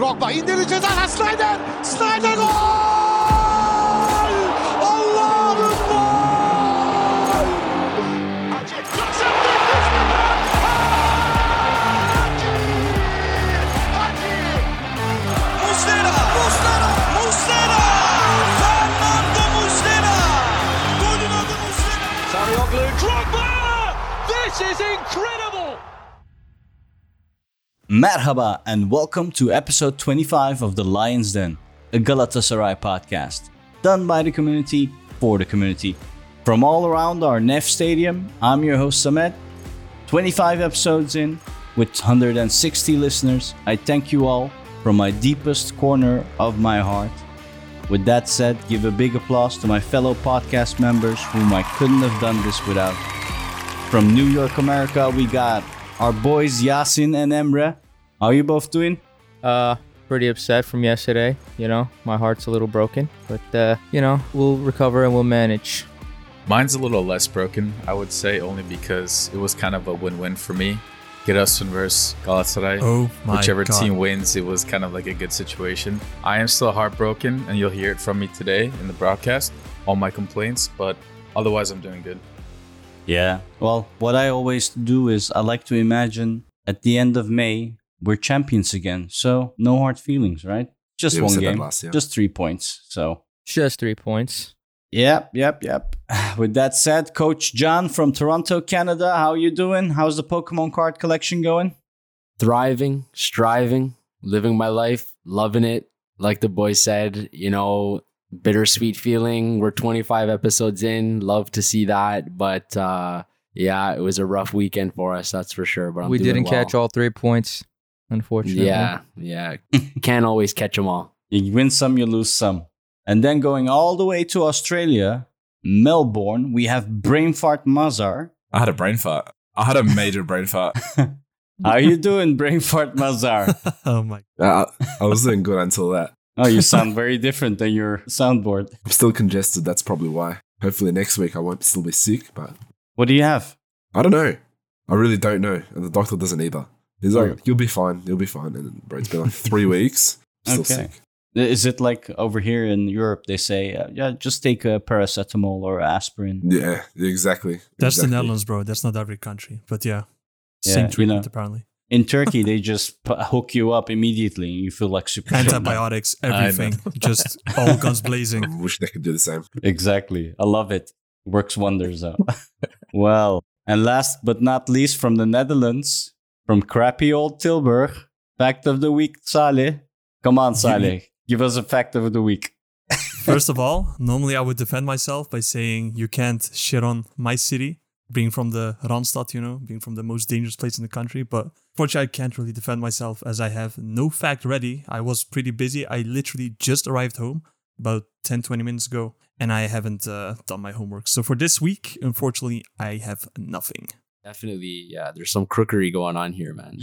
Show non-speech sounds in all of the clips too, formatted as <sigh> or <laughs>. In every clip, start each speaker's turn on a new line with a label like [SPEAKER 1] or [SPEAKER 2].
[SPEAKER 1] Drogba indirdi ceza Snyder. Snyder gol!
[SPEAKER 2] Merhaba and welcome to episode 25 of The Lion's Den, a Galatasaray podcast, done by the community for the community. From all around our Nef Stadium, I'm your host Samet. 25 episodes in, with 160 listeners, I thank you all from my deepest corner of my heart. With that said, give a big applause to my fellow podcast members whom I couldn't have done this without. From New York, America, we got our boys Yasin and Emre. How you both doing?
[SPEAKER 3] Uh, pretty upset from yesterday. You know, my heart's a little broken, but uh, you know, we'll recover and we'll manage.
[SPEAKER 4] Mine's a little less broken, I would say, only because it was kind of a win-win for me. Giresun versus Galatasaray.
[SPEAKER 5] Oh my
[SPEAKER 4] Whichever
[SPEAKER 5] God.
[SPEAKER 4] team wins, it was kind of like a good situation. I am still heartbroken, and you'll hear it from me today in the broadcast. All my complaints, but otherwise, I'm doing good.
[SPEAKER 2] Yeah. Well, what I always do is I like to imagine at the end of May we're champions again. So no hard feelings, right? Just
[SPEAKER 5] Yeah,
[SPEAKER 2] one game,
[SPEAKER 5] last year.
[SPEAKER 2] just three points. So
[SPEAKER 3] Just three points.
[SPEAKER 2] yep, yep, yep. <sighs> With that said, Coach Can from Toronto, Canada, how are you doing? How's the Pokemon card collection going?
[SPEAKER 6] thriving, striving, living my life, loving it. Like the boy said, you know, bittersweet feeling. We're 25 episodes in. Love to see that. But uh yeah, it was a rough weekend for us, that's for sure. But I'm
[SPEAKER 3] we
[SPEAKER 6] doing
[SPEAKER 3] didn't
[SPEAKER 6] well.
[SPEAKER 3] catch all three points, unfortunately.
[SPEAKER 6] Yeah, yeah. <laughs> Can't always catch them all.
[SPEAKER 2] You win some, you lose some. And then going all the way to Australia, Melbourne, we have Brain Fart Mazhar.
[SPEAKER 5] I had a brain fart. I had a major brain fart. <laughs>
[SPEAKER 2] How are you doing, Brain Fart Mazhar? <laughs>
[SPEAKER 7] oh my
[SPEAKER 5] Uh, I was doing good until that.
[SPEAKER 2] Oh, you sound very different than your soundboard.
[SPEAKER 5] I'm still congested. That's probably why. Hopefully next week I won't still be sick, but
[SPEAKER 2] What do you have?
[SPEAKER 5] I don't know. I really don't know, and the doctor doesn't either. He's like,
[SPEAKER 2] Oh.
[SPEAKER 5] "You'll be fine. You'll be fine." And bro, it's been like three <laughs> weeks. Still
[SPEAKER 2] Okay.
[SPEAKER 5] sick.
[SPEAKER 2] Is it like over here in Europe? They say, uh, yeah, just take a paracetamol or aspirin.
[SPEAKER 5] Yeah, exactly.
[SPEAKER 7] That's
[SPEAKER 5] exactly.
[SPEAKER 7] the Netherlands, bro. That's not every country. But yeah.
[SPEAKER 2] Yeah,
[SPEAKER 7] Same
[SPEAKER 2] you
[SPEAKER 7] treatment
[SPEAKER 2] know.
[SPEAKER 7] apparently.
[SPEAKER 2] In Turkey, <laughs> they just pu- hook you up immediately, and you feel like super.
[SPEAKER 7] Antibiotics, everything. <laughs> Just all guns blazing.
[SPEAKER 5] I wish they could do the same.
[SPEAKER 2] Exactly, I love it. Works wonders out. well, and last but not least, from the Netherlands, from crappy old Tilburg, fact of the week, Salih. Come on, Salih, give us a fact of the week. <laughs>
[SPEAKER 7] First of all, normally I would defend myself by saying you can't shit on my city, being from the Randstad, you know, being from the most dangerous place in the country. But fortunately, I can't really defend myself as I have no fact ready. I was pretty busy. I literally just arrived home about 10, 20 minutes ago, and I haven't uh, done my homework. So for this week, unfortunately, I have nothing.
[SPEAKER 6] Definitely, yeah, there's some crookery going on here, man.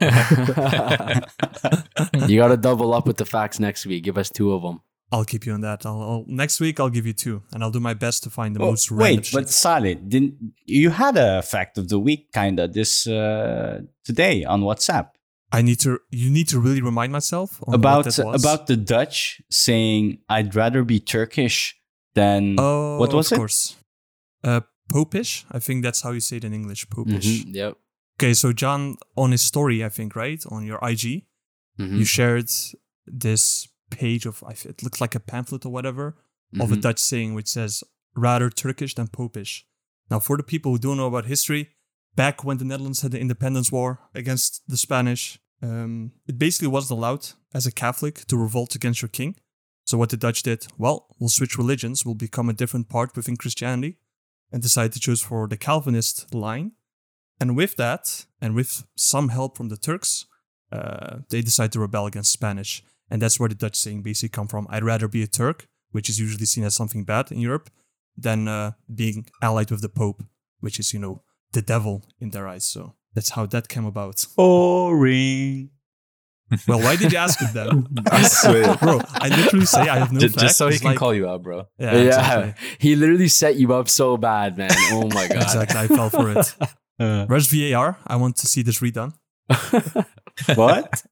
[SPEAKER 6] <laughs> you got to double up with the facts next week. Give us two of them.
[SPEAKER 7] I'll keep you on that. I'll, I'll next week I'll give you two, and I'll do my best to find the
[SPEAKER 2] Oh,
[SPEAKER 7] most random
[SPEAKER 2] wait,
[SPEAKER 7] shit.
[SPEAKER 2] but Salih, didn't you had a fact of the week kinda this uh, today on WhatsApp
[SPEAKER 7] I need to. You need to really remind myself on
[SPEAKER 2] about
[SPEAKER 7] what that was.
[SPEAKER 2] about the Dutch saying I'd rather be Turkish than
[SPEAKER 7] Oh,
[SPEAKER 2] what was
[SPEAKER 7] of
[SPEAKER 2] it?
[SPEAKER 7] course. Uh, popish. I think that's how you say it in English. Popish.
[SPEAKER 6] Mhm, Yep.
[SPEAKER 7] Okay, so Can on his story, I think, right on your IG,
[SPEAKER 6] Mhm,
[SPEAKER 7] you shared this page of it looks like a pamphlet or whatever of a
[SPEAKER 6] mhm.
[SPEAKER 7] Dutch saying which says rather Turkish than Popish. Now, for the people who don't know about history, back when the Netherlands had the independence war against the Spanish, um, it basically wasn't allowed as a Catholic to revolt against your king. So what the Dutch did, well, we'll switch religions, we'll become a different part within Christianity, and decide to choose for the Calvinist line. And with that, and with some help from the Turks, uh, they decide to rebel against Spanish. And that's where the Dutch saying basically come from. I'd rather be a Turk, which is usually seen as something bad in Europe, than uh, being allied with the Pope, which is, you know, the devil in their eyes. So that's how that came about.
[SPEAKER 2] Boring.
[SPEAKER 7] Well, why did you ask it then? <laughs>
[SPEAKER 5] I swear. <laughs>
[SPEAKER 7] Bro, I literally say I have no
[SPEAKER 4] just,
[SPEAKER 7] facts.
[SPEAKER 4] just so he can
[SPEAKER 7] like-
[SPEAKER 4] call you out, bro.
[SPEAKER 7] Yeah,
[SPEAKER 6] Yeah,
[SPEAKER 7] exactly.
[SPEAKER 6] he literally set you up so bad, man. Oh my <laughs> god.
[SPEAKER 7] exactly. I fell for it.
[SPEAKER 2] Uh,
[SPEAKER 7] Where's VAR? I want to see this redone.
[SPEAKER 2] what?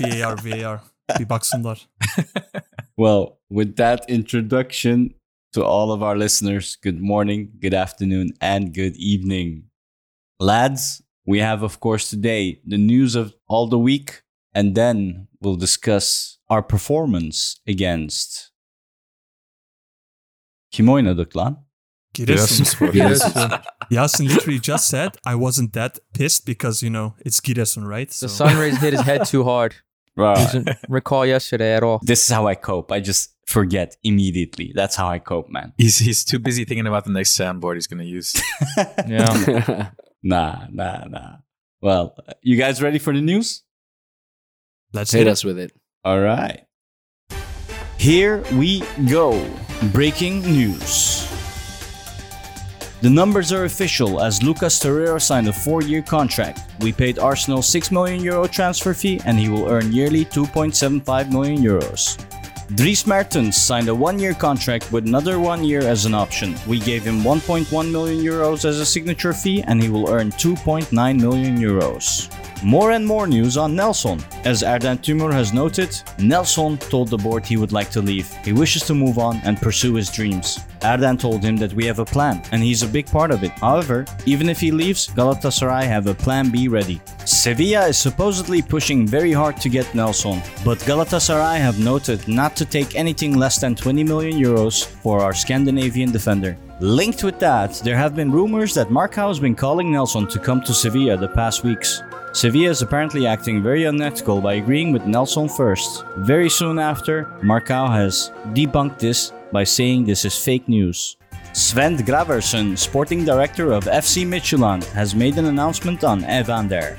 [SPEAKER 7] VAR, VAR. Bir baksınlar.
[SPEAKER 2] Well, with that introduction to all of our listeners, good morning, good afternoon, and good evening. Lads, we have, of course, today the news of all the week, and then we'll discuss our performance against. Kim oynadık lan?
[SPEAKER 7] Giresun.
[SPEAKER 4] Giresunspor.
[SPEAKER 3] Giresun. <laughs>
[SPEAKER 7] Yasin literally just said I wasn't that pissed because, you know, it's Giresun, right?
[SPEAKER 3] The
[SPEAKER 7] So
[SPEAKER 3] sun <laughs> rays hit his head too hard.
[SPEAKER 2] Right.
[SPEAKER 3] Doesn't recall yesterday at all.
[SPEAKER 2] This is how I cope. I just forget immediately. That's how I cope, man.
[SPEAKER 4] He's he's too busy thinking about the next soundboard he's gonna use. <laughs>
[SPEAKER 3] Yeah.
[SPEAKER 2] Nah, nah, nah. Well, you guys ready for the news?
[SPEAKER 7] Let's
[SPEAKER 6] Hit
[SPEAKER 7] hit
[SPEAKER 6] us with it.
[SPEAKER 2] All right. Here we go. Breaking news. The numbers are official as Lucas Torreira signed a four year contract. We paid Arsenal 6 million euro transfer fee and he will earn yearly 2.75 million euros. Dries Mertens signed a one year contract with another one year as an option. We gave him 1.1 million euros as a signature fee and he will earn 2.9 million euros. More and more news on Nelsson. As Erden Timur has noted, Nelsson told the board he would like to leave. He wishes to move on and pursue his dreams. Erden told him that we have a plan, and he's a big part of it. However, even if he leaves, Galatasaray have a plan B ready. Sevilla is supposedly pushing very hard to get Nelsson, but Galatasaray have noted not to take anything less than 20 million euros for our Scandinavian defender. Linked with that, there have been rumors that Marcao has been calling Nelsson to come to Sevilla the past weeks. Sevilla is apparently acting very unethical by agreeing with Nelsson first. Very soon after, Marcao has debunked this by saying this is fake news. Svend Graversen, sporting director of FC Midtjylland, has made an announcement on Evander.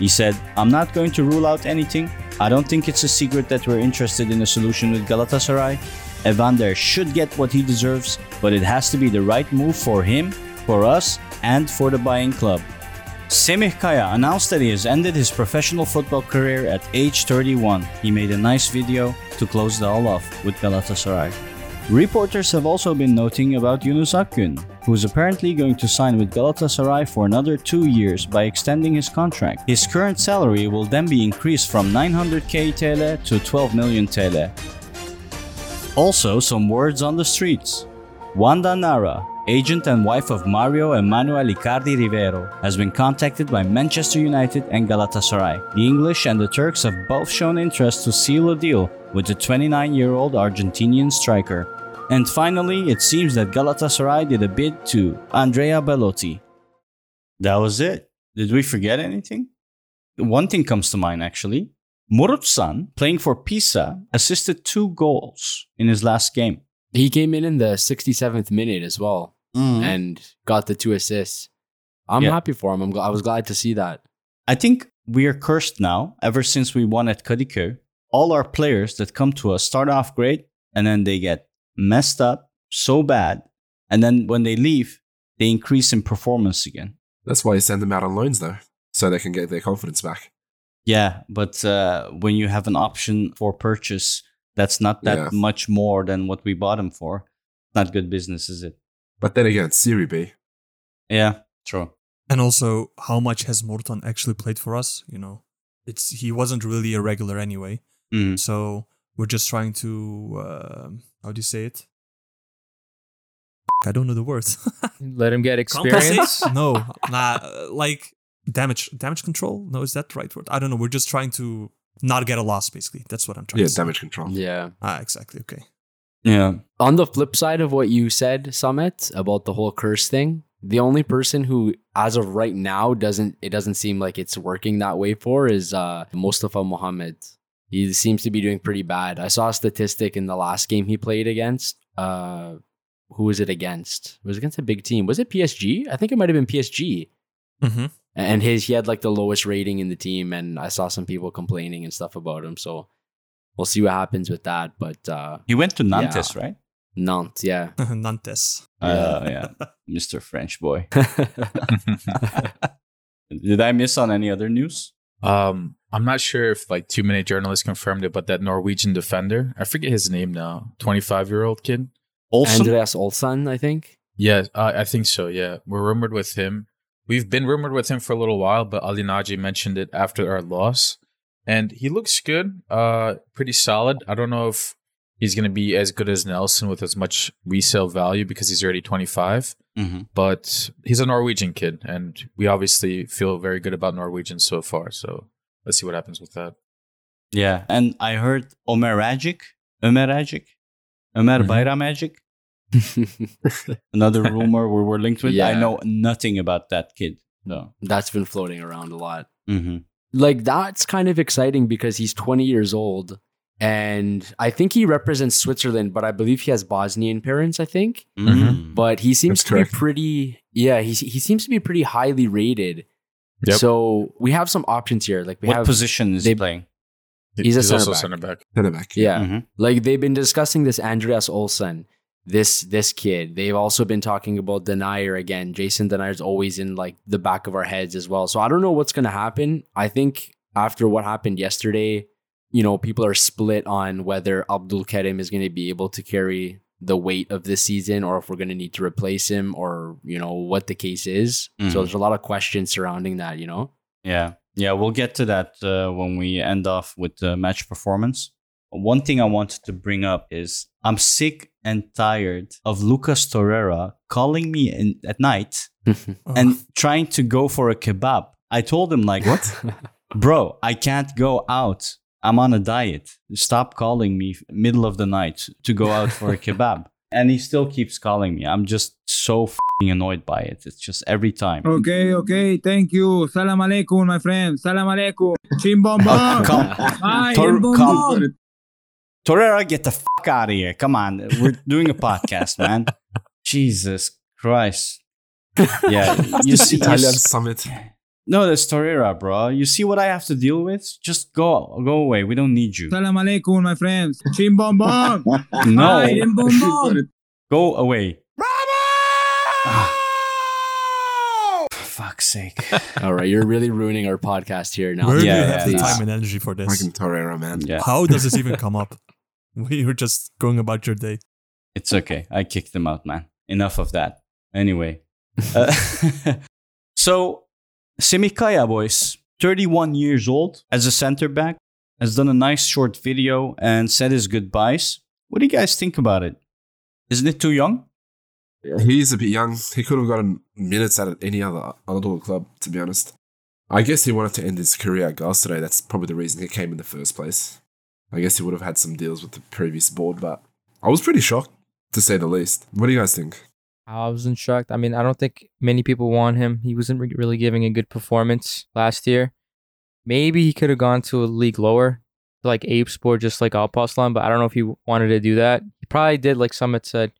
[SPEAKER 2] He said, I'm not going to rule out anything. I don't think it's a secret that we're interested in a solution with Galatasaray. Evander should get what he deserves, but it has to be the right move for him, for us, and for the buying club. Semih Kaya announced that he has ended his professional football career at age 31. He made a nice video to close it all off with Galatasaray. Reporters have also been noting about Yunus Akgün, who is apparently going to sign with Galatasaray for another two years by extending his contract. His current salary will then be increased from 900k TL to 12 million TL. Also, some words on the streets. Wanda Nara, agent and wife of Mauro Emanuel Icardi Rivero, has been contacted by Manchester United and Galatasaray. The English and the Turks have both shown interest to seal a deal with the 29 year old Argentinian striker. And finally, it seems that Galatasaray did a bid to Andrea Belotti. That was it. Did we forget anything? One thing comes to mind actually. Morutan, playing for Pisa, assisted two goals in his last game.
[SPEAKER 6] He came in in the 67th minute as well and got the two assists. I'm
[SPEAKER 2] Yeah.
[SPEAKER 6] happy for him. I'm, gl- I was glad to see that.
[SPEAKER 2] I think we are cursed now, ever since we won at Kadıköy. All our players that come to us start off great and then they get messed up so bad. And then when they leave, they increase in performance again.
[SPEAKER 5] That's why you send them out on loans, though, so they can get their confidence back.
[SPEAKER 2] Yeah, but uh, when you have an option for purchase, that's not that
[SPEAKER 5] Yeah.
[SPEAKER 2] much more than what we bought him for. Not good business, is it?
[SPEAKER 5] But then again, Serie B.
[SPEAKER 2] Yeah, true.
[SPEAKER 7] And also, how much has Morutan actually played for us? You know, it's he wasn't really a regular anyway.
[SPEAKER 2] Mm.
[SPEAKER 7] So we're just trying to um how do you say it? I don't know the word. <laughs>
[SPEAKER 3] Let him get experience. <laughs>
[SPEAKER 7] No, nah, uh, like damage damage control. No, is that the right word? I don't know. We're just trying to not get a loss. Basically, that's what I'm trying
[SPEAKER 5] Yeah,
[SPEAKER 7] to say.
[SPEAKER 5] damage control.
[SPEAKER 6] Yeah.
[SPEAKER 7] Ah, exactly. Okay.
[SPEAKER 2] Yeah.
[SPEAKER 6] On the flip side of what you said, Samet, about the whole curse thing, the only person who, as of right now, doesn't it doesn't seem like it's working that way for is uh, Mostafa Mohamed. He seems to be doing pretty bad. I saw a statistic in the last game he played against. Uh, who was it against? It was against a big team. Was it PSG? I think it might have been PSG.
[SPEAKER 7] Mm-hmm.
[SPEAKER 6] And his he had like the lowest rating in the team, and I saw some people complaining and stuff about him. So we'll see what happens with that. But uh,
[SPEAKER 2] He went to Nantes, right?
[SPEAKER 6] Nantes, yeah. <laughs>
[SPEAKER 7] Nantes.
[SPEAKER 2] Uh, yeah. <laughs> Mr. French boy. <laughs> Did I miss on any other news?
[SPEAKER 4] Um, I'm not sure if like too many journalists confirmed it, but that Norwegian defender, I forget his name now, 25 year old kid.
[SPEAKER 2] Also,
[SPEAKER 6] Andreas Olsen, I think.
[SPEAKER 4] Yeah, uh, I think so. Yeah, we're rumored with him. We've been rumored with him for a little while, but Ali Naci mentioned it after our loss, and he looks good, uh, pretty solid. I don't know if he's going to be as good as Nelsson with as much resale value because he's already 25,
[SPEAKER 2] Mm-hmm.
[SPEAKER 4] but he's a Norwegian kid, and we obviously feel very good about Norwegians so far. So let's see what happens with that.
[SPEAKER 2] Yeah, and I heard Omer Rajic, Ömer Rajic, Ömer
[SPEAKER 4] Mhm.
[SPEAKER 2] Bayram <laughs> another rumor we were linked with. I know nothing about that kid. No.
[SPEAKER 6] That's been floating around a lot.
[SPEAKER 2] Mm-hmm.
[SPEAKER 6] Like that's kind of exciting because he's 20 years old and I think he represents Switzerland, but I believe he has Bosnian parents, I think.
[SPEAKER 2] Mm.
[SPEAKER 6] But he seems
[SPEAKER 5] That's
[SPEAKER 6] to be pretty yeah, he he seems to be pretty highly rated.
[SPEAKER 4] Yep.
[SPEAKER 6] So we have some options here. Like we
[SPEAKER 2] what
[SPEAKER 6] have
[SPEAKER 2] position is
[SPEAKER 6] they-
[SPEAKER 2] he playing?
[SPEAKER 6] He's a
[SPEAKER 4] he's
[SPEAKER 6] center
[SPEAKER 4] also
[SPEAKER 6] back.
[SPEAKER 4] center back.
[SPEAKER 5] Center back.
[SPEAKER 6] yeah.
[SPEAKER 2] Mhm.
[SPEAKER 6] Like they've been discussing this Andreas Olsen, this this kid. They've also been talking about Denayer again. Jason Denayer's always in like the back of our heads as well. So I don't know what's gonna happen. I think after what happened yesterday, you know, people are split on whether Abdul Karim is gonna be able to carry the weight of this season or if we're gonna need to replace him or, you know, what the case is.
[SPEAKER 2] Mhm.
[SPEAKER 6] So there's a lot of questions surrounding that, you know?
[SPEAKER 2] Yeah. Yeah, we'll get to that uh, when we end off with the match performance. One thing I wanted to bring up is I'm sick and tired of Lucas Torreira calling me in, at night <laughs> and trying to go for a kebab. I told him like,
[SPEAKER 5] What? <laughs>
[SPEAKER 2] bro, I can't go out. I'm on a diet. Stop calling me middle of the night to go out for a kebab. <laughs> And he still keeps calling me. I'm just so fing annoyed by it. It's just every time.
[SPEAKER 8] Okay, okay, thank you. Salam alaikum, my friend. Salam alaikum. Cimbom
[SPEAKER 2] Oh, come,
[SPEAKER 8] Hi,
[SPEAKER 2] Tor-
[SPEAKER 8] Cimbom
[SPEAKER 2] come. Torreira, get the fuck out of here. Come on. We're doing a podcast, man. <laughs> Jesus Christ. <laughs> Yeah, you see, you
[SPEAKER 5] Italian
[SPEAKER 2] s-
[SPEAKER 5] Samet.
[SPEAKER 2] no, that's Torreira, bro. You see what I have to deal with? Just go, go away. We don't need you.
[SPEAKER 8] Salam alaikum, my friends. Cimbom bom. <laughs> Hi,
[SPEAKER 2] No,
[SPEAKER 8] Cimbom bom.
[SPEAKER 2] go away. Ah. For fuck's sake.
[SPEAKER 6] All right, you're really ruining our podcast here now.
[SPEAKER 7] Where do you
[SPEAKER 2] Yeah,
[SPEAKER 7] have the
[SPEAKER 2] yeah, yeah.
[SPEAKER 7] time and energy for this?
[SPEAKER 5] Fucking Torreira, man.
[SPEAKER 2] Yeah,
[SPEAKER 7] How does this even come up? <laughs> We were just going about your day.
[SPEAKER 2] it's okay. I kicked him out, man. Enough of that. Anyway. Uh, <laughs> so, Semih Kaya, boys, 31 years old as a center back, has done a nice short video and said his goodbyes. What do you guys think about it? Isn't it too young?
[SPEAKER 5] He's a bit young. He could have gotten minutes at any other other club, to be honest. I guess he wanted to end his career at Galatasaray. That's probably the reason he came in the first place. I guess he would have had some deals with the previous board, but I was pretty shocked, to say the least. What do you guys think?
[SPEAKER 3] I wasn't shocked. I mean, I don't think many people want him. He wasn't re- really giving a good performance last year. Maybe he could have gone to a league lower, like Eyüpspor, just like Alpaslan, but I don't know if he wanted to do that. He probably did, like Samet said,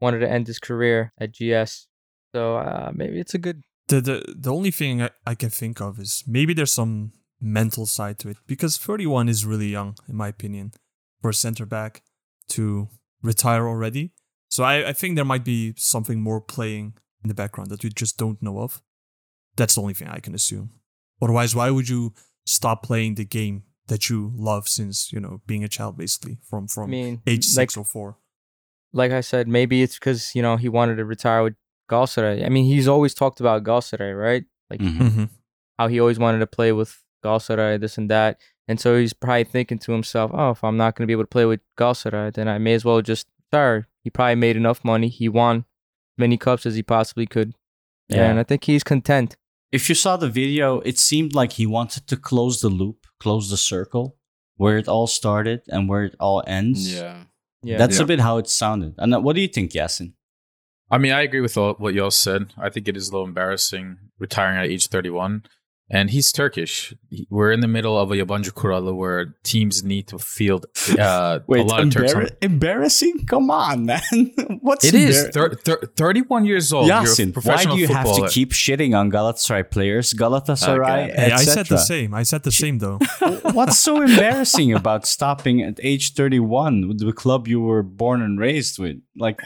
[SPEAKER 3] wanted to end his career at GS. So uh, maybe it's a good.
[SPEAKER 7] The, the the only thing I, I can think of is maybe there's some mental side to it because 31 is really young in my opinion for a center back to retire already. So I, I think there might be something more playing in the background that we just don't know of. That's the only thing I can assume. Otherwise, why would you stop playing the game that you love since you know being a child, basically from
[SPEAKER 3] I
[SPEAKER 7] from
[SPEAKER 3] mean,
[SPEAKER 7] age
[SPEAKER 3] like
[SPEAKER 7] six or four?
[SPEAKER 3] like I said, maybe it's because you know he wanted to retire with Galatasaray. I mean, he's always talked about Galatasaray, right? Like
[SPEAKER 2] Mhm.
[SPEAKER 7] Mm-hmm.
[SPEAKER 3] how he always wanted to play with Galatasaray, this and that. And so he's probably thinking to himself, oh, if I'm not going to be able to play with Galatasaray, then I may as well just retire. He probably made enough money. He won many cups as he possibly could.
[SPEAKER 2] Yeah.
[SPEAKER 3] And I think he's content.
[SPEAKER 2] If you saw the video, it seemed like he wanted to close the loop, close the circle, where it all started and where it all ends.
[SPEAKER 6] Yeah.
[SPEAKER 3] Yeah.
[SPEAKER 2] That's
[SPEAKER 5] Yeah.
[SPEAKER 2] a bit how it sounded. And uh, what do you think, Yasin?
[SPEAKER 4] I mean, I agree with all, what y'all said. I think it is a little embarrassing retiring at age 31. And he's Turkish. We're in the middle of a Yabancı Kuralı where teams need to field uh, <laughs> Wait, a lot of Turks. on-
[SPEAKER 2] embarrassing? Come on, man. <laughs> What's
[SPEAKER 4] it It is thir- thir- 31 years old. You're a
[SPEAKER 2] Yasin, why do you have to keep shitting on Galatasaray players, Galatasaray,
[SPEAKER 4] Okay.
[SPEAKER 7] Hey, I said the same. I said the same though. <laughs>
[SPEAKER 2] What's so embarrassing about stopping at age 31 with the club you were born and raised with? Like,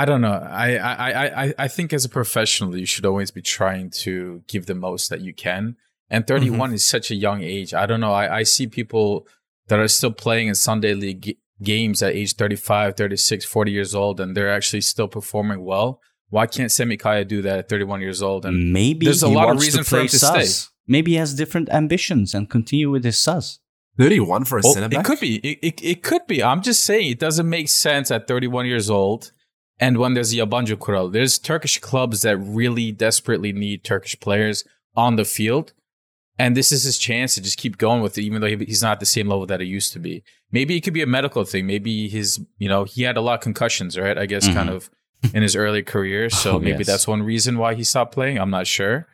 [SPEAKER 4] I don't know. I, I, I, I- I think as a professional, you should always be trying to give the most that you can. And mm-hmm. 31 is such a young age. I don't know. I, I see people that are still playing in Sunday league g- games at age 35, 36, 40 years old, and they're actually still performing well. Why can't Semih Kaya do that at 31 years old? And
[SPEAKER 2] maybe
[SPEAKER 4] there's a lot of
[SPEAKER 2] wants
[SPEAKER 4] reason for him
[SPEAKER 2] play
[SPEAKER 4] to stay.
[SPEAKER 2] maybe he has different ambitions and continue with his sus.
[SPEAKER 5] 31 for a
[SPEAKER 4] Well,
[SPEAKER 5] centre
[SPEAKER 4] it could be. It, it, it could be. I'm just saying it doesn't make sense at 31 years old. And when there's Yabancı Kural, there's Turkish clubs that really desperately need Turkish players on the field. And this is his chance to just keep going with it, even though he's not at the same level that he used to be. Maybe it could be a medical thing. Maybe his, you know, he had a lot of concussions, right? I guess kind
[SPEAKER 2] Mhm.
[SPEAKER 4] of in his early career. <laughs> So
[SPEAKER 2] Oh,
[SPEAKER 4] maybe
[SPEAKER 2] yes.
[SPEAKER 4] that's one reason why he stopped playing. I'm not sure.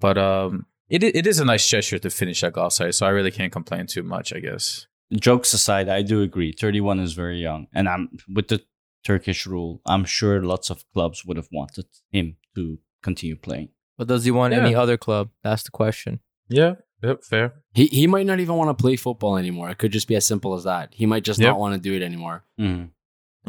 [SPEAKER 4] But um, it, it is a nice gesture to finish at Galatasaray. So I really can't complain too much, I guess.
[SPEAKER 2] Jokes aside, I do agree. 31 is very young. And I'm with the Turkish rule, I'm sure lots of clubs would have wanted him to continue playing.
[SPEAKER 3] But does he want any other club? That's the question.
[SPEAKER 4] Yeah. Yep. Fair.
[SPEAKER 6] He he might not even want to play football anymore. It could just be as simple as that. He might just
[SPEAKER 4] Yep.
[SPEAKER 6] not want to do it anymore.
[SPEAKER 2] Mhm.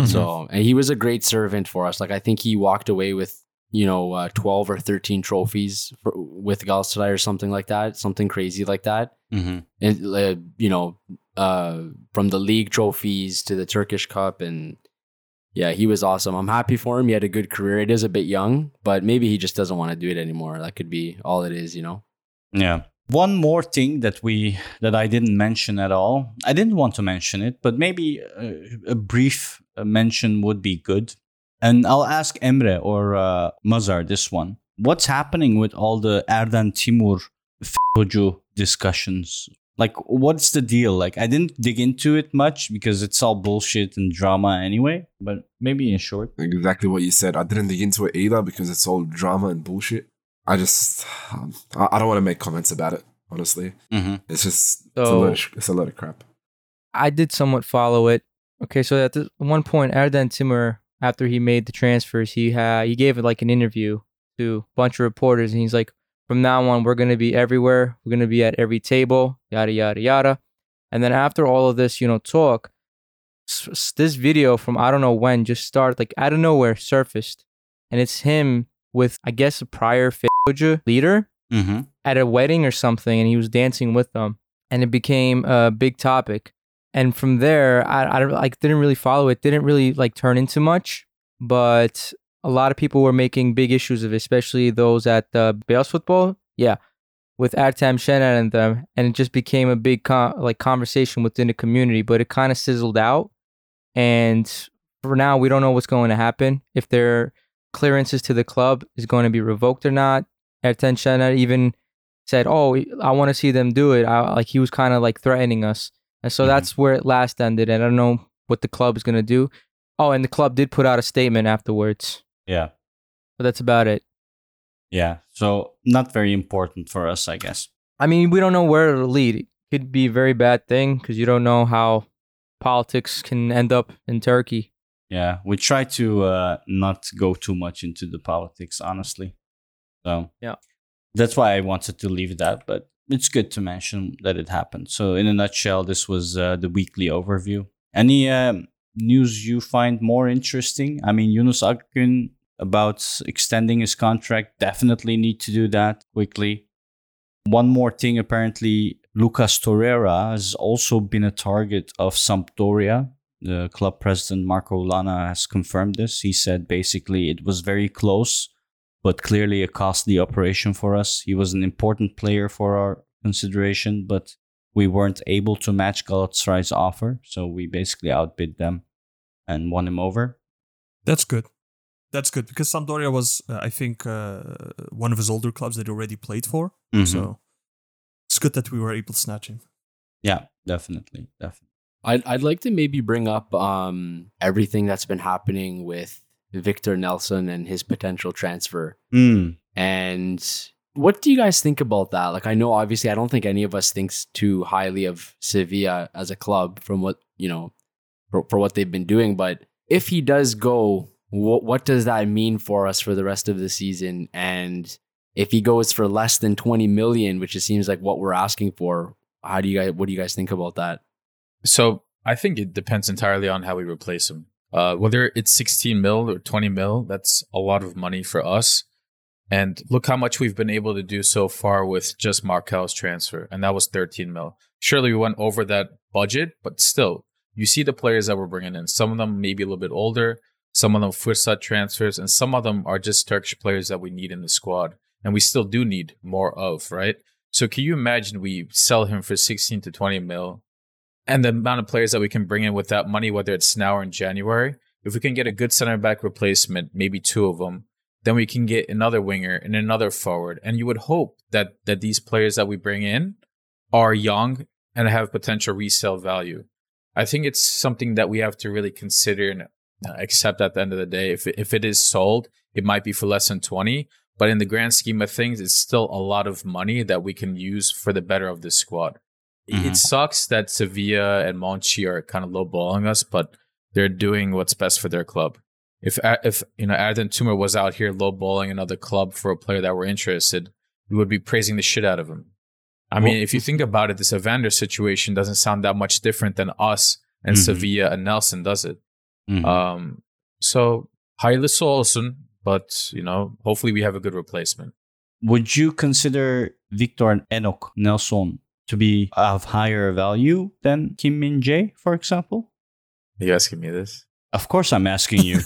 [SPEAKER 6] So, and he was a great servant for us. Like I think he walked away with you know uh, twelve or thirteen trophies for, with Galatasaray or something like that, something crazy like that.
[SPEAKER 2] Mhm.
[SPEAKER 6] And uh, you know, uh, from the league trophies to the Turkish Cup, and yeah, he was awesome. I'm happy for him. He had a good career. It is a bit young, but maybe he just doesn't want to do it anymore. That could be all it is, you know.
[SPEAKER 2] Yeah. One more thing that we that I didn't mention at all. I didn't want to mention it, but maybe a, a brief uh, mention would be good. And I'll ask Emre or uh, Mazhar this one. What's happening with all the Erden Timur FOJU discussions? Like, what's the deal? Like, I didn't dig into it much because it's all bullshit and drama anyway. But maybe in short,
[SPEAKER 5] Exactly what you said. I didn't dig into it either because it's all drama and bullshit. I just, um, I, I don't want to make comments about it. Honestly,
[SPEAKER 2] Mhm.
[SPEAKER 5] it's just it's, a
[SPEAKER 3] So-
[SPEAKER 5] load of, it's a load of crap.
[SPEAKER 3] I did somewhat follow it. Okay, so at this one point, Erden Timur, after he made the transfers, he had he gave like an interview to a bunch of reporters, and he's like, "From now on, we're gonna be everywhere. We're gonna be at every table, yada yada yada." And then after all of this, you know, talk, s- this video from I don't know when just started like out of nowhere surfaced, and it's him with I guess a prior leader
[SPEAKER 2] mm-hmm.
[SPEAKER 3] at a wedding or something and he was dancing with them and it became a big topic and from there i, I don't- like didn't really follow it didn't really like turn into much but a lot of people were making big issues of it especially those at uh, Beyaz Futbol yeah with Ertem Şener and them and it just became a big con- like conversation within the community but it kind of sizzled out and for now we don't know what's going to happen if their clearances to the club is going to be revoked or not Ertem Şener even said, "Oh, I want to see them do it." I, like he was kind of like threatening us, and so
[SPEAKER 2] Mhm.
[SPEAKER 3] that's where it last ended. And I don't know what the club is gonna do. Oh, and the club did put out a statement afterwards,
[SPEAKER 2] yeah,
[SPEAKER 3] but that's about it.
[SPEAKER 2] yeah. So not very important for us, I guess.
[SPEAKER 3] I mean, we don't know where it'll lead. It could be a very bad thing because you don't know how politics can end up in Turkey.
[SPEAKER 2] Yeah, we try to uh, not go too much into the politics, honestly. So
[SPEAKER 3] Yeah.
[SPEAKER 2] that's why I wanted to leave that. But it's good to mention that it happened. So in a nutshell, this was uh, the weekly overview. Any um, news you find more interesting? I mean, Yunus Akgün about extending his contract. Definitely need to do that quickly. One more thing, apparently, Lucas Torreira has also been a target of Sampdoria. The club president Marco Lanna has confirmed this. He said basically it was very close, but clearly a costly operation for us. He was an important player for our consideration, but we weren't able to match Galatasaray's offer, so we basically outbid them and won him over.
[SPEAKER 7] That's good. That's good because Sampdoria was, uh, I think, uh, one of his older clubs that he already played for.
[SPEAKER 2] Mhm.
[SPEAKER 7] So it's good that we were able to snatch him.
[SPEAKER 2] yeah, definitely, definitely.
[SPEAKER 6] I'd I'd like to maybe bring up um everything that's been happening with Victor Nelsson and his potential transfer.
[SPEAKER 2] Mm.
[SPEAKER 6] And what do you guys think about that? Like, I know obviously I don't think any of us thinks too highly of Sevilla as a club from what you know for, for what they've been doing. But if he does go, what what does that mean for us for the rest of the season? And if he goes for less than twenty million, which it seems like what we're asking for, how do you guys? What do you guys think about that?
[SPEAKER 4] So I think it depends entirely on how we replace him. Uh, whether it's 16 mil or 20 mil, that's a lot of money for us. And look how much we've been able to do so far with just Marcao's transfer, and that was 13 mil. Surely we went over that budget, but still, you see the players that we're bringing in. Some of them maybe a little bit older, some of them Fursat transfers, and some of them are just Turkish players that we need in the squad, and we still do need more of, right? So can you imagine we sell him for 16 to 20 mil and the amount of players that we can bring in with that money, whether it's now or in January? If we can get a good center back replacement, maybe two of them, then we can get another winger and another forward. And you would hope that that these players that we bring in are young and have potential resale value. I think it's something that we have to really consider and uh, accept at the end of the day. If if it is sold, it might be for less than 20, but in the grand scheme of things, it's still a lot of money that we can use for the better of this squad.
[SPEAKER 2] Mhm.
[SPEAKER 4] It sucks that Sevilla and Monchi are kind of lowballing us, but they're doing what's best for their club. If if you know Erden Timur was out here lowballing another club for a player that we're interested, we would be praising the shit out of him. I mean, if you think about it, this Evander situation doesn't sound that much different than us and
[SPEAKER 2] Mhm.
[SPEAKER 4] Sevilla and Nelsson, does it?
[SPEAKER 2] Mhm.
[SPEAKER 4] Um, so hayırlısı olsun, but you know, hopefully we have a good replacement.
[SPEAKER 2] Would you consider Victor and Enoch Nelsson to be of higher value than Kim Min Jae, for example?
[SPEAKER 4] Are you asking me this?
[SPEAKER 2] Of course, I'm asking you. <laughs>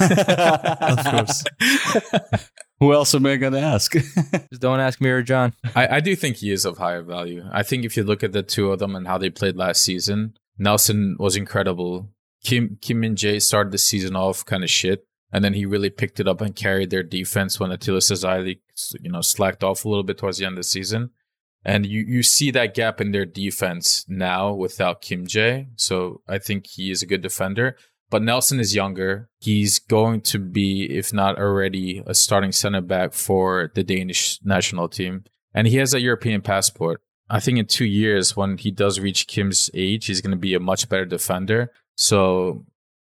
[SPEAKER 7] Of course. <laughs>
[SPEAKER 2] Who else am I going to ask? <laughs>
[SPEAKER 3] Just don't ask me or Can.
[SPEAKER 4] I, I do think he is of higher value. I think if you look at the two of them and how they played last season, Nelsson was incredible. Kim Kim Min Jae started the season off kind of shit, and then he really picked it up and carried their defense when Attila Szalai, you know, slacked off a little bit towards the end of the season. And you you see that gap in their defense now without Kim Jae. So I think he is a good defender. But Nelsson is younger. He's going to be, if not already, a starting center back for the Danish national team. And he has a European passport. I think in two years, when he does reach Kim's age, he's going to be a much better defender. So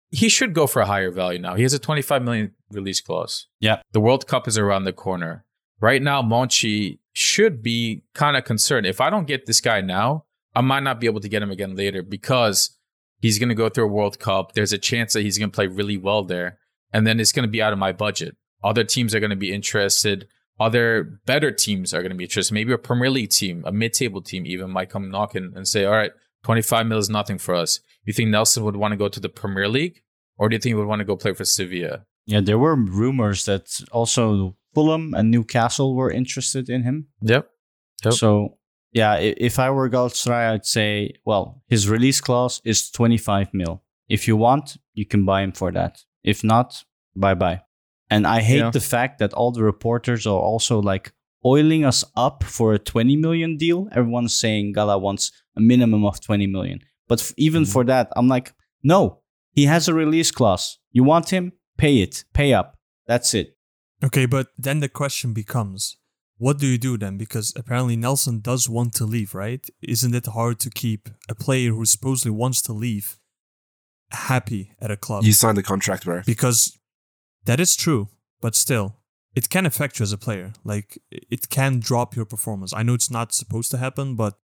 [SPEAKER 4] he should go for a higher value now. He has a 25 million release clause.
[SPEAKER 2] Yeah.
[SPEAKER 4] The World Cup is around the corner. Right now, Monchi should be kind of concerned. If I don't get this guy now, I might not be able to get him again later because he's going to go through a World Cup. There's a chance that he's going to play really well there. And then it's going to be out of my budget. Other teams are going to be interested. Other better teams are going to be interested. Maybe a Premier League team, a mid table team even might come knocking and say, all right, 25 mil is nothing for us. You think Nelsson would want to go to the Premier League? Or do you think he would want to go play for Sevilla?
[SPEAKER 2] yeah, there were rumors that also Fulham and Newcastle were interested in him.
[SPEAKER 4] Yep. Yep.
[SPEAKER 2] So, yeah, if I were Galatasaray, I'd say, well, his release clause is 25 mil. If you want, you can buy him for that. If not, bye bye. And I hate
[SPEAKER 3] Yeah.
[SPEAKER 2] the fact that all the reporters are also like oiling us up for a 20 million deal. Everyone's saying Gala wants a minimum of 20 million. But f- even mm-hmm. for that, I'm like, no, he has a release clause. You want him? Pay it. Pay up. That's it.
[SPEAKER 7] Okay, but then the question becomes what do you do then? Because apparently Nelsson does want to leave, right? Isn't it hard to keep a player who supposedly wants to leave happy at a club?
[SPEAKER 5] You signed the contract, bro.
[SPEAKER 7] because that is true, but still, it can affect you as a player. Like, it can drop your performance. I know it's not supposed to happen, but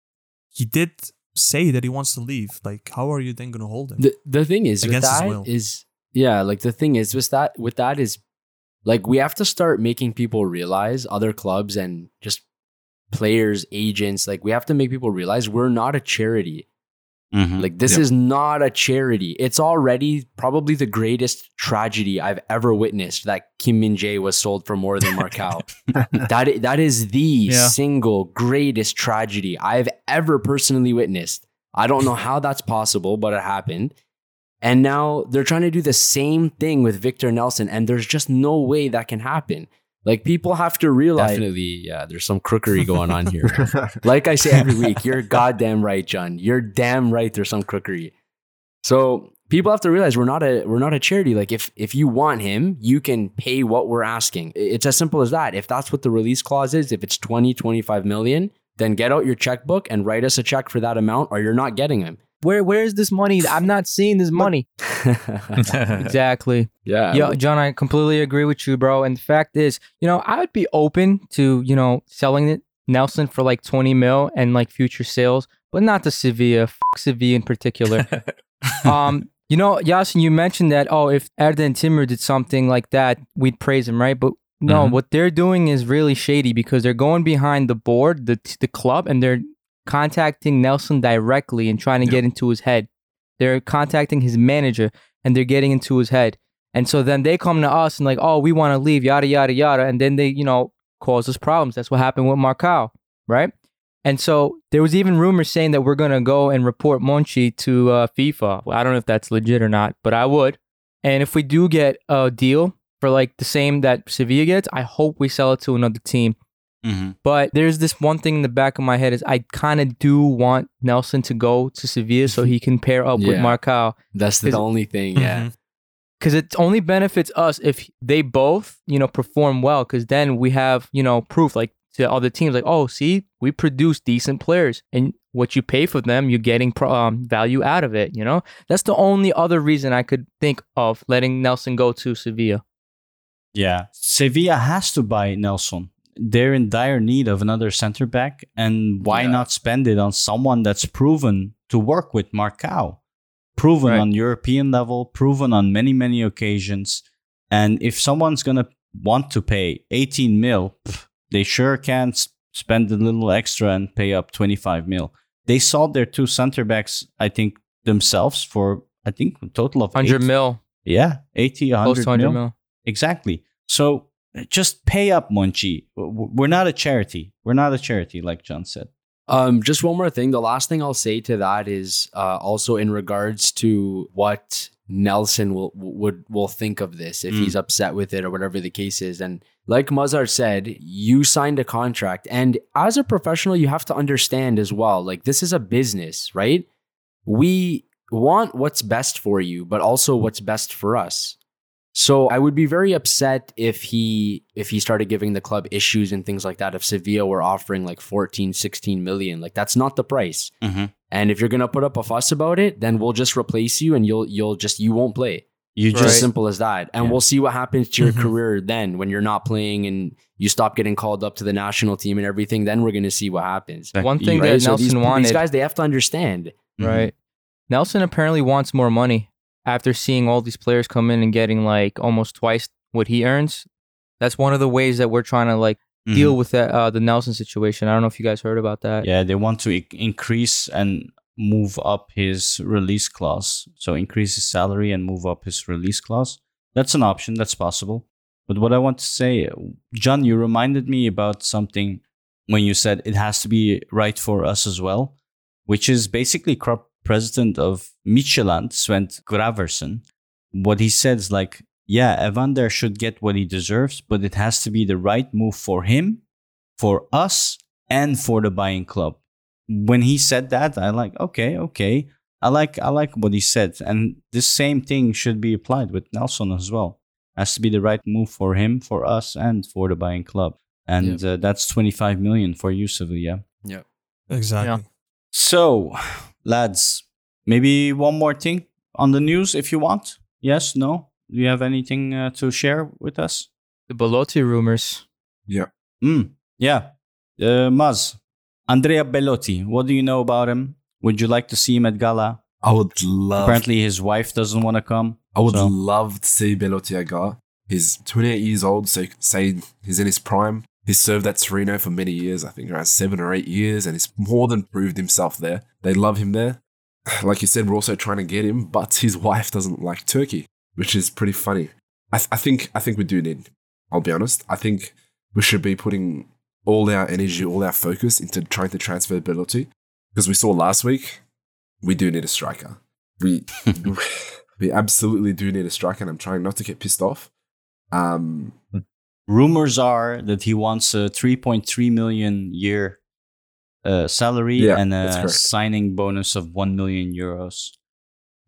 [SPEAKER 7] he did say that he wants to leave. Like, how are you then going to hold him?
[SPEAKER 6] The the thing is with
[SPEAKER 7] Against his will.
[SPEAKER 6] is yeah, like the thing is with that with that is like we have to start making people realize other clubs and just players, agents, like we have to make people realize we're not a charity.
[SPEAKER 2] Mhm.
[SPEAKER 6] Like this
[SPEAKER 5] Yep.
[SPEAKER 6] is not a charity. It's already probably the greatest tragedy I've ever witnessed that Kim Min Jae was sold for more than Marcal. <laughs> that that is the
[SPEAKER 3] Yeah.
[SPEAKER 6] single greatest tragedy I've ever personally witnessed. I don't know how that's possible, but it happened. And now they're trying to do the same thing with Victor Nelsson, and there's just no way that can happen. Like people have to realize definitely, yeah, there's some crookery going on here. <laughs> like I say every week, you're goddamn right, Can. You're damn right. There's some crookery. So people have to realize we're not a we're not a charity. Like if if you want him, you can pay what we're asking. It's as simple as that. If that's what the release clause is, if it's 20, 25 million, then get out your checkbook and write us a check for that amount, or you're not getting him.
[SPEAKER 3] Where where's this money? I'm not seeing this money. <laughs> Exactly.
[SPEAKER 6] yeah.
[SPEAKER 3] Yeah, Can, I completely agree with you, bro. And the fact is, you know, I would be open to, you know, selling it Nelsson for like 20 mil and like future sales, but not to Sevilla. F- Sevilla in particular. <laughs> um, you know, Yasin, you mentioned that, oh, if Erden Timur did something like that, we'd praise him, right? But no,
[SPEAKER 4] Mhm.
[SPEAKER 3] what they're doing is really shady because they're going behind the board, the the club, and they're contacting Nelsson directly and trying to get into his head. They're contacting his manager and they're getting into his head. And so then they come to us and like, oh, we want to leave, yada yada yada, and then they, you know, cause us problems. That's what happened with Marcal, right? And so there was even rumors saying that we're going to go and report Monchi to uh, FIFA. Well, I don't know if that's legit or not, but I would. And if we do get a deal for like the same that Sevilla gets, I hope we sell it to another team.
[SPEAKER 2] Mm-hmm.
[SPEAKER 3] But there's this one thing in the back of my head is I kind of do want Nelsson to go to Sevilla so he can pair up with
[SPEAKER 6] Yeah.
[SPEAKER 3] Marcao
[SPEAKER 6] That's the only thing. Yeah.
[SPEAKER 7] Mhm.
[SPEAKER 3] because it only benefits us if they both, you know, perform well. Because then we have, you know, proof like to other teams, like, oh, see, we produce decent players, and what you pay for them, you're getting pro- um, value out of it. You know, that's the only other reason I could think of letting Nelsson go to Sevilla.
[SPEAKER 2] Yeah. Sevilla has to buy Nelsson. They're in dire need of another center back. And why
[SPEAKER 6] Yeah.
[SPEAKER 2] not spend it on someone that's proven to work with Marcao? Proven
[SPEAKER 3] Right.
[SPEAKER 2] on European level, proven on many, many occasions. And if someone's to want to pay 18 mil, they sure can spend a little extra and pay up 25 mil. They sold their two center backs, I think, themselves for, I think, a total of
[SPEAKER 3] 100
[SPEAKER 2] eight-
[SPEAKER 3] mil,
[SPEAKER 2] Yeah, 80, 100
[SPEAKER 3] close to 100
[SPEAKER 2] mil.
[SPEAKER 3] mil.
[SPEAKER 2] Exactly. So just pay up, Monchi. We're not a charity. We're not a charity, like Can said.
[SPEAKER 6] Um, just one more thing. The last thing I'll say to that is uh, also in regards to what Nelsson will would will think of this if
[SPEAKER 2] Mm.
[SPEAKER 6] he's upset with it or whatever the case is. And like Mazhar said, you signed a contract, and as a professional, you have to understand as well. Like this is a business, right? We want what's best for you, but also what's best for us. So I would be very upset if he if he started giving the club issues and things like that. If Sevilla were offering like 14, 16 million, like that's not the price.
[SPEAKER 2] Mm-hmm.
[SPEAKER 6] And if you're gonna put up a fuss about it, then we'll just replace you and you'll you'll just you won't play.
[SPEAKER 2] You
[SPEAKER 6] Just
[SPEAKER 2] just
[SPEAKER 6] simple as that. And
[SPEAKER 2] Yeah.
[SPEAKER 6] we'll see what happens to your
[SPEAKER 7] Mhm.
[SPEAKER 6] career then when you're not playing and you stop getting called up to the national team and everything. Then we're gonna see what happens.
[SPEAKER 3] One thing
[SPEAKER 6] Right?
[SPEAKER 3] that
[SPEAKER 6] So these,
[SPEAKER 3] Nelsson wanted,
[SPEAKER 6] these guys they have to understand.
[SPEAKER 2] Mhm.
[SPEAKER 3] right? Nelsson apparently wants more money after seeing all these players come in and getting like almost twice what he earns. That's one of the ways that we're trying to like
[SPEAKER 2] Mhm.
[SPEAKER 3] deal with that uh, the Nelsson situation. I don't know if you guys heard about that.
[SPEAKER 2] Yeah, they want to i- increase and move up his release clause. So increase his salary and move up his release clause. That's an option. That's possible. But what I want to say, Can, you reminded me about something when you said it has to be right for us as well, which is basically club president of Midtjylland, Svend Graversen. What he said is like, yeah, Evander should get what he deserves, but it has to be the right move for him, for us, and for the buying club. When he said that, I like, okay, okay. I like I like what he said. And this same thing should be applied with Nelsson as well. Has to be the right move for him, for us, and for the buying club. And uh, that's 25 million for you, Sevilla.
[SPEAKER 7] Yeah, exactly.
[SPEAKER 2] So, lads, maybe one more thing on the news if you want. Yes, no? Do you have anything uh, to share with us?
[SPEAKER 3] The Belotti rumors. Yeah.
[SPEAKER 2] Mm, yeah. Uh, Maz, Andrea Belotti, what do you know about him? Would you like to see him at Gala?
[SPEAKER 5] I would love.
[SPEAKER 2] Apparently, his wife doesn't want to come.
[SPEAKER 5] I would
[SPEAKER 2] so-
[SPEAKER 5] love to see Belotti at Gar. He's 28 years old, so you say he's in his prime. He's served at Torino for many years, I think around seven or eight years, and he's more than proved himself there. They love him there. <sighs> Like you said, we're also trying to get him, but his wife doesn't like Turkey, which is pretty funny. I, th- I think I think we do need. I'll be honest. I think we should be putting all our energy, all our focus into trying to transfer Belotti, because we saw last week we do need a striker. <laughs> We we absolutely do need a striker, and I'm trying not to get pissed off. Um,
[SPEAKER 2] Rumors are that he wants a 3.3 million year uh, salary
[SPEAKER 5] Yeah,
[SPEAKER 2] and a signing bonus of 1 million euros.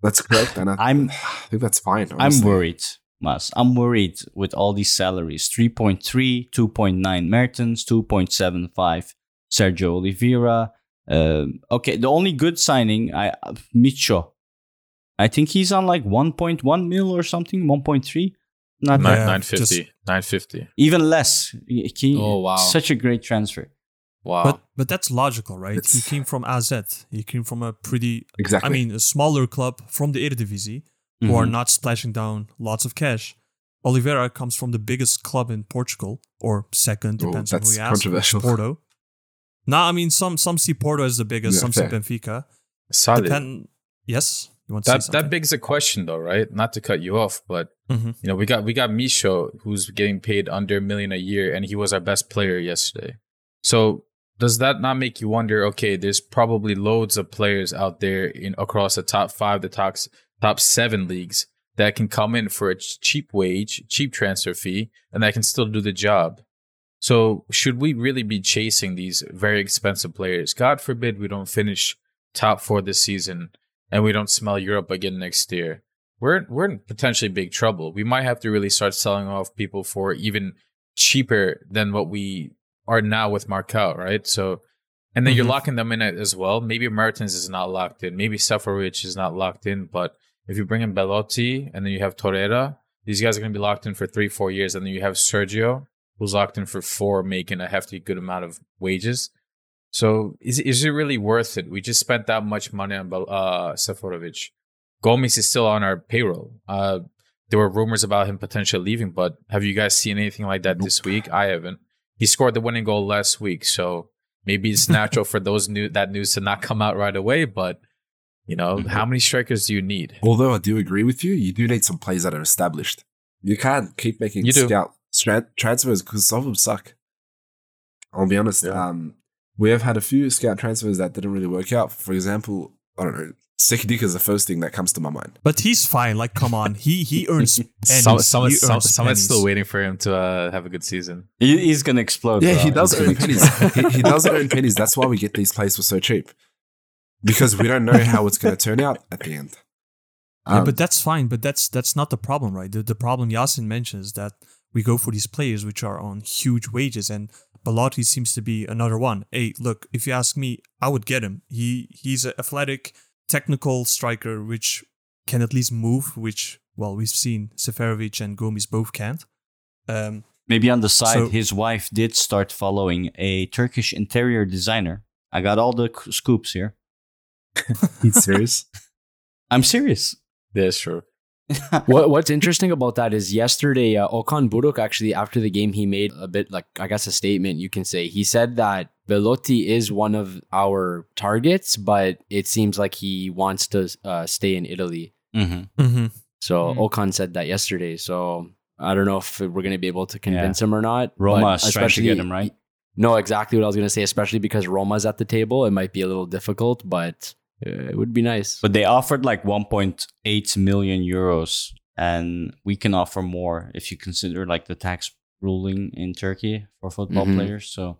[SPEAKER 5] that's correct, and I, <sighs>
[SPEAKER 2] I'm- <sighs>
[SPEAKER 5] I think that's fine.
[SPEAKER 2] I'm worried, Mas. I'm worried with all these salaries 3.3, 2.9 Mertens, 2.75 Sergio Oliveira. Um okay, the only good signing, I Micho. I think he's on like 1.1 mil or something, 1.3. Not
[SPEAKER 4] Nine,
[SPEAKER 7] Yeah,
[SPEAKER 4] 950.
[SPEAKER 7] just-
[SPEAKER 4] 950.
[SPEAKER 2] even less. He- he-
[SPEAKER 6] Oh, wow.
[SPEAKER 2] Such a great transfer.
[SPEAKER 6] Wow.
[SPEAKER 7] But but that's logical, right?
[SPEAKER 5] It's-
[SPEAKER 7] He came from AZ. He came from a pretty,
[SPEAKER 5] Exactly.
[SPEAKER 7] I mean, a smaller club from the Eredivisie who are
[SPEAKER 2] Mhm.
[SPEAKER 7] not splashing down lots of cash. Oliveira comes from the biggest club in Portugal, or second,
[SPEAKER 5] Oh,
[SPEAKER 7] depends on who
[SPEAKER 5] that's
[SPEAKER 7] you ask.
[SPEAKER 5] controversial.
[SPEAKER 7] Porto. No, I mean some some see Porto as the biggest,
[SPEAKER 5] Yeah,
[SPEAKER 7] some
[SPEAKER 5] fair.
[SPEAKER 7] see Benfica.
[SPEAKER 4] Solid.
[SPEAKER 7] Depend. Yes, you want
[SPEAKER 4] that that
[SPEAKER 7] something?
[SPEAKER 4] begs a question though, right? Not to cut you off, but
[SPEAKER 7] Mhm.
[SPEAKER 4] you know, we got we got Misho who's getting paid under a million a year and he was our best player yesterday. So does that not make you wonder? Okay, there's probably loads of players out there in across the top five, the top top seven leagues that can come in for a cheap wage, cheap transfer fee, and that can still do the job. So should we really be chasing these very expensive players? God forbid we don't finish top four this season and we don't smell Europe again next year. We're we're in potentially big trouble. We might have to really start selling off people for even cheaper than what we are now with Markel, right? So and then mm-hmm. you're locking them in as well. Maybe Mertens is not locked in. Maybe Seferovic is not locked in. But if you bring in Belotti and then you have Torreira, these guys are going to be locked in for three, four years. And then you have Sergio, who's locked in for four, making a hefty good amount of wages. So is is it really worth it? We just spent that much money on uh, Seferovic. Gomis is still on our payroll. Uh, there were rumors about him potentially leaving, but have you guys seen anything like that nope. this week? I haven't. He scored the winning goal last week, so maybe it's <laughs> natural for those new that news to not come out right away. But you know, mm-hmm. how many strikers do you need?
[SPEAKER 5] Although I do agree with you, you do need some players that are established. You can't keep making you scout transfers because some of them suck. I'll be honest. Yeah. Um, we have had a few scout transfers that didn't really work out. For example, I don't know. Sekidika is the first thing that comes to my mind.
[SPEAKER 7] But he's fine. Like, come on, he he <laughs> earns pennies.
[SPEAKER 4] Some, someone's, he earns some, someone's still waiting for him to uh, have a good season.
[SPEAKER 2] He, he's gonna explode.
[SPEAKER 5] Yeah, bro. he does earn pennies. he, he does earn pennies. That's why we get these players for so cheap, because we don't know how it's gonna turn out at the end.
[SPEAKER 7] Um, yeah, but that's fine. But that's that's not the problem, right? The the problem Yasin mentions that we go for these players which are on huge wages and Belotti seems to be another one. Hey, look, if you ask me, I would get him. He he's athletic, technical striker which can at least move, which well we've seen Seferovic and Gomis both can't. Um,
[SPEAKER 2] Maybe on the side, so, his wife did start following a Turkish interior designer. I got all the scoops here. <laughs>
[SPEAKER 5] He's serious? <laughs>
[SPEAKER 2] I'm serious.
[SPEAKER 4] That's true <laughs>
[SPEAKER 6] what What's interesting about that is yesterday, uh, Okan Buruk actually after the game he made a bit like I guess a statement you can say. He said that Belotti is one of our targets, but it seems like he wants to uh, stay in Italy.
[SPEAKER 2] Mm-hmm. Mm-hmm.
[SPEAKER 6] So mm-hmm. Okan said that yesterday. So I don't know if we're going to be able to convince yeah. him or not.
[SPEAKER 2] Roma especially to get him right.
[SPEAKER 6] No, exactly what I was going to say. Especially because Roma's at the table, it might be a little difficult, but it would be nice.
[SPEAKER 2] But they offered like 1.8 million euros, and we can offer more if you consider like the tax ruling in Turkey for football mm-hmm. players. So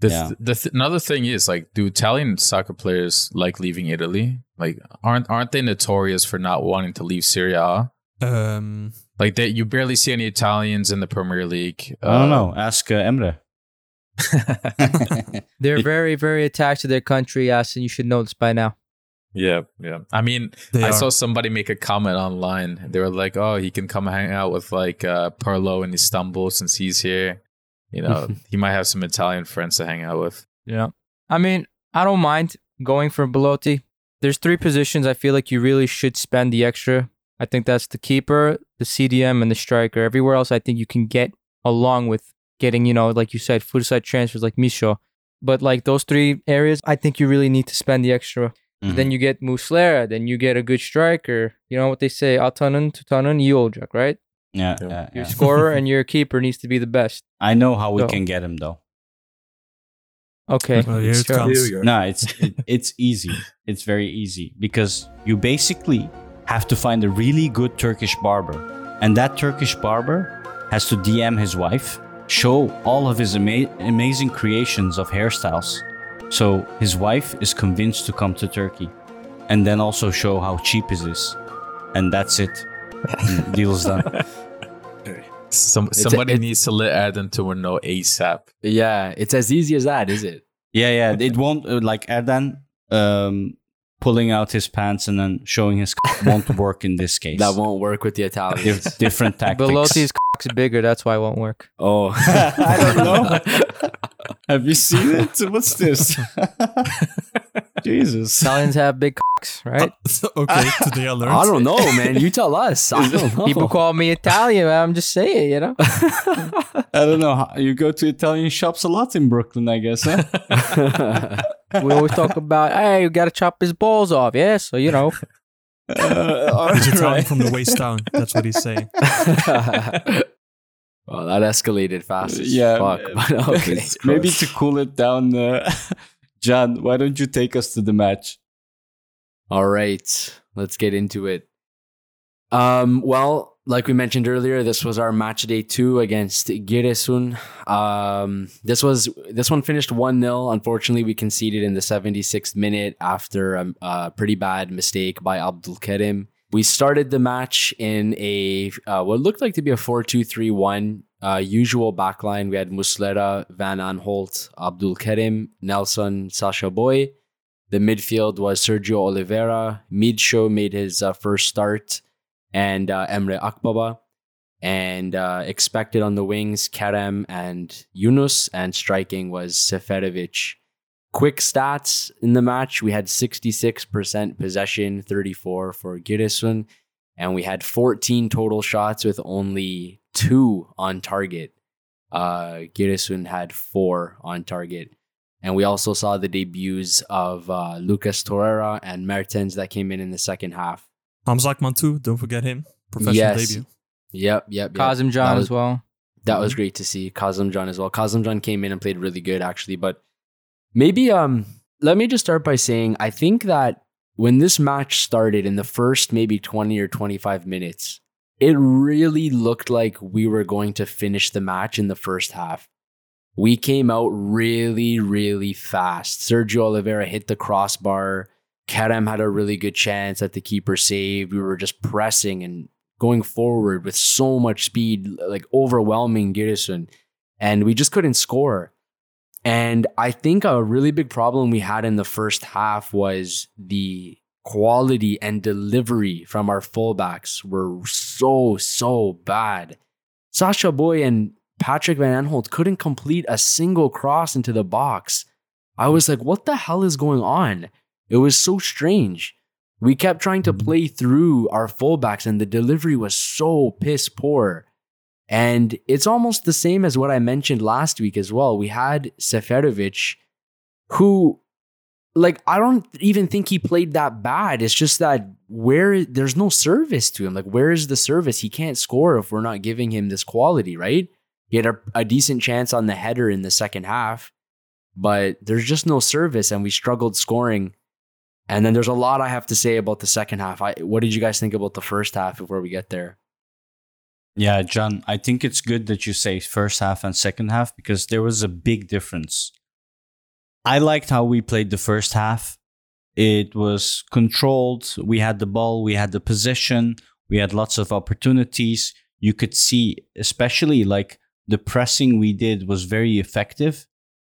[SPEAKER 4] the yeah. th- the th- another thing is like, do Italian soccer players like leaving Italy? Like, aren't aren't they notorious for not wanting to leave Serie A?
[SPEAKER 7] Um,
[SPEAKER 4] like that, you barely see any Italians in the Premier League.
[SPEAKER 2] I don't know. Ask uh, Emre. <laughs>
[SPEAKER 3] They're <laughs> very, very attached to their country, yes, and you should know this by now.
[SPEAKER 4] Yeah, yeah. I mean, they I are. saw somebody make a comment online. They were like, "Oh, he can come hang out with like uh, Pirlo in Istanbul since he's here. You know, <laughs> he might have some Italian friends to hang out with."
[SPEAKER 3] Yeah, I mean, I don't mind going for Belotti. There's three positions I feel like you really should spend the extra. I think that's the keeper, the CDM, and the striker. Everywhere else, I think you can get along with getting, you know, like you said, side transfers like Midtsjø. But like those three areas, I think you really need to spend the extra. Mm-hmm. Then you get Muslera. Then you get a good striker. You know what they say: Atanın, tutanın, iyi olacak, right?
[SPEAKER 2] Yeah, yeah. yeah
[SPEAKER 3] your <laughs> scorer and your keeper needs to be the best.
[SPEAKER 2] I know how we so. can get him though.
[SPEAKER 3] Okay.
[SPEAKER 7] Well, here it comes. Here
[SPEAKER 2] no, it's it, it's easy. It's very easy because you basically have to find a really good Turkish barber, and that Turkish barber has to DM his wife, show all of his ama- amazing creations of hairstyles, so his wife is convinced to come to Turkey and then also show how cheap it is. And that's it. Deal's done. <laughs>
[SPEAKER 4] Some, somebody a, needs to let Adam to know ASAP.
[SPEAKER 6] Yeah, it's as easy as that, is it?
[SPEAKER 2] Yeah, yeah. It won't, uh, like Erden um, pulling out his pants and then showing his won't <laughs> work in this case.
[SPEAKER 6] That won't work with the Italians.
[SPEAKER 2] different <laughs> tactics.
[SPEAKER 3] Belotti's is bigger, that's why it won't work.
[SPEAKER 6] Oh. <laughs>
[SPEAKER 2] I don't know. <laughs> Have you seen it? What's this? <laughs> Jesus.
[SPEAKER 3] Italians have big cocks, right?
[SPEAKER 7] Uh, okay, today I learned.
[SPEAKER 6] I don't know, man. You tell us. I don't know.
[SPEAKER 3] People call me Italian. I'm just saying, you know.
[SPEAKER 2] I don't know. You go to Italian shops a lot in Brooklyn, I guess. Huh?
[SPEAKER 3] we always talk about, hey, you got to chop his balls off. Yeah, so you know.
[SPEAKER 7] Uh, He's Italian right. from the waist down. That's what he's saying. <laughs>
[SPEAKER 6] Well, that escalated fast. As
[SPEAKER 2] Yeah,
[SPEAKER 6] fuck. <laughs> But okay.
[SPEAKER 2] Maybe to cool it down, uh, <laughs> Can, why don't you take us to the match?
[SPEAKER 6] All right, let's get into it. Um, well, like we mentioned earlier, this was our match day two against Giresun. Um, this was this one finished one 0 Unfortunately, we conceded in the 76th minute after a, a pretty bad mistake by Abdul Kerim. We started the match in a uh, what looked like to be a 4-2-3-1 uh, usual backline. We had Muslera, Van Aanholt, Abdul Kerim, Nelsson, Sacha Boey. The midfield was Sergio Oliveira. Midtsjø made his uh, first start, and uh, Emre Akbaba. And uh, expected on the wings, Kerem and Yunus, and striking was Seferovic. Quick stats in the match: we had 66% possession, 34 for Giresun, and we had 14 total shots with only two on target. Uh, Giresun had four on target. And we also saw the debuts of uh, Lucas Torreira and Mertens that came in in the second half.
[SPEAKER 7] Hamza Akman too. Don't forget him. Professional
[SPEAKER 6] Yes.
[SPEAKER 7] debut.
[SPEAKER 6] Yep, yep, yep.
[SPEAKER 3] Kazım
[SPEAKER 6] Can was-
[SPEAKER 3] as well.
[SPEAKER 6] That was great to see. Kazım Can as well. Kazım Can came in and played really good actually. But maybe um let me just start by saying I think that when this match started in the first maybe 20 or 25 minutes, it really looked like we were going to finish the match in the first half. We came out really, really fast. Sergio Oliveira hit the crossbar. Kerem had a really good chance that the keeper saved. We were just pressing and going forward with so much speed, like overwhelming Giresun, and we just couldn't score. And I think a really big problem we had in the first half was the quality and delivery from our fullbacks were so, so bad. Sacha Boey and Patrick Van Aanholt couldn't complete a single cross into the box. I was like, what the hell is going on? It was so strange. We kept trying to mm-hmm. play through our fullbacks, and the delivery was so piss poor. And it's almost the same as what I mentioned last week as well. We had Seferovic, who, like, I don't even think he played that bad. It's just that where there's no service to him. Like, where is the service? He can't score if we're not giving him this quality, right? He had a, a decent chance on the header in the second half, but there's just no service, and we struggled scoring. And then there's a lot I have to say about the second half. I, what did you guys think about the first half before we get there?
[SPEAKER 2] Yeah, Can, I think it's good that you say first half and second half because there was a big difference. I liked how we played the first half. It was controlled. We had the ball, we had the possession, we had lots of opportunities. You could see, especially like the pressing we did was very effective.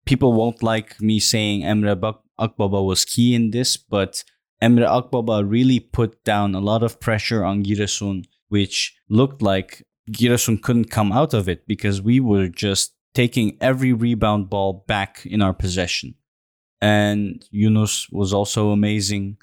[SPEAKER 2] People won't like me saying Emre Bak- Akbaba was key in this, but Emre Akbaba really put down a lot of pressure on Giresun, which looked like Giresun couldn't come out of it because we were just taking every rebound ball back in our possession. And Yunus was also amazing.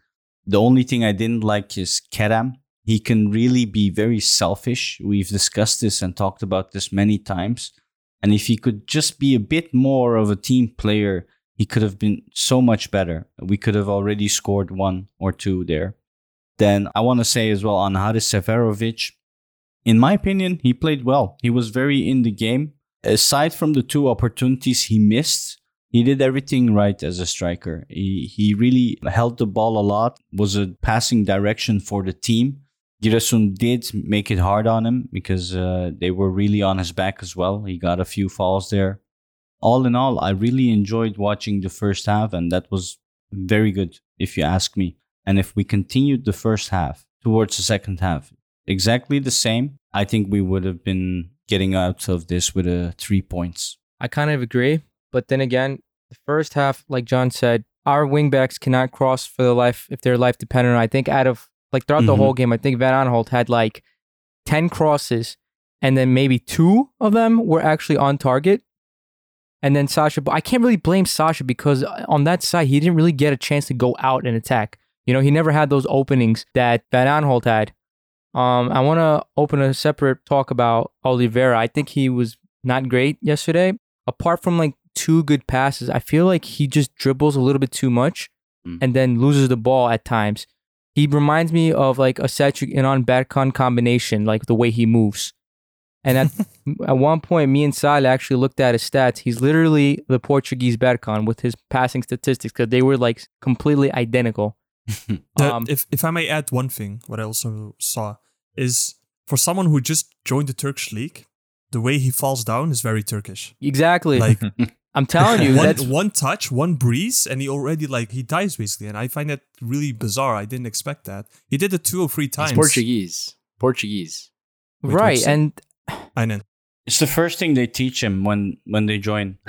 [SPEAKER 2] The only thing I didn't like is Kerem. He can really be very selfish. We've discussed this and talked about this many times. And if he could just be a bit more of a team player, he could have been so much better. We could have already scored one or two there. Then I want to say as well on Haris Seferovic, in my opinion, he played well. He was very in the game. Aside from the two opportunities he missed, he did everything right as a striker. He, he really held the ball a lot, was a passing direction for the team. Giresun did make it hard on him because uh, they were really on his back as well. He got a few falls there. All in all, I really enjoyed watching the first half, and that was very good, if you ask me. And if we continued the first half towards the second half, exactly the same, I think we would have been getting out of this with a three points.
[SPEAKER 3] I kind of agree. But then again, the first half, like Can said, our wingbacks cannot cross for the life if they're life dependent. I think out of like throughout the
[SPEAKER 2] Mhm.
[SPEAKER 3] whole game, I think Van Aanholt had like ten crosses, and then maybe two of them were actually on target. And then Sacha, but I can't really blame Sacha because on that side he didn't really get a chance to go out and attack. You know, he never had those openings that Van Aanholt had. Um, I want to open a separate talk about Oliveira. I think he was not great yesterday. Apart from like two good passes, I feel like he just dribbles a little bit too much
[SPEAKER 2] Mm.
[SPEAKER 3] and then loses the ball at times. He reminds me of like a Selçuk on Berkan combination, like the way he moves. And at <laughs> at one point, me and Sal actually looked at his stats. He's literally the Portuguese Berkan with his passing statistics because they were like completely identical. <laughs>
[SPEAKER 7] The-
[SPEAKER 3] Um,
[SPEAKER 7] if if I may add one thing, what I also saw is for someone who just joined the Turkish league, the way he falls down is very Turkish.
[SPEAKER 3] Exactly.
[SPEAKER 7] Like <laughs>
[SPEAKER 3] I'm telling you,
[SPEAKER 7] one,
[SPEAKER 3] that's
[SPEAKER 7] one touch, one breeze, and he already like he dies basically. And I find that really bizarre. I didn't expect that. He did it two or three times.
[SPEAKER 6] It's Portuguese. Portuguese.
[SPEAKER 7] Wait,
[SPEAKER 3] right. And
[SPEAKER 7] I know.
[SPEAKER 2] It's the first thing they teach him when when they join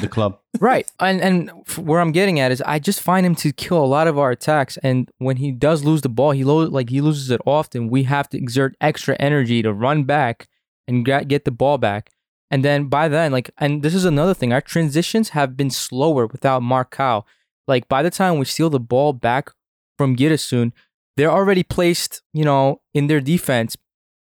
[SPEAKER 2] the <laughs> club.
[SPEAKER 3] right. And and where I'm getting at is I just find him to kill a lot of our attacks. And when he does lose the ball, he lo- like he loses it often. We have to exert extra energy to run back and get get the ball back. And then by then, like, and this is another thing, our transitions have been slower without Marcao. Like by the time we steal the ball back from Giresun, they're already placed, you know, in their defense,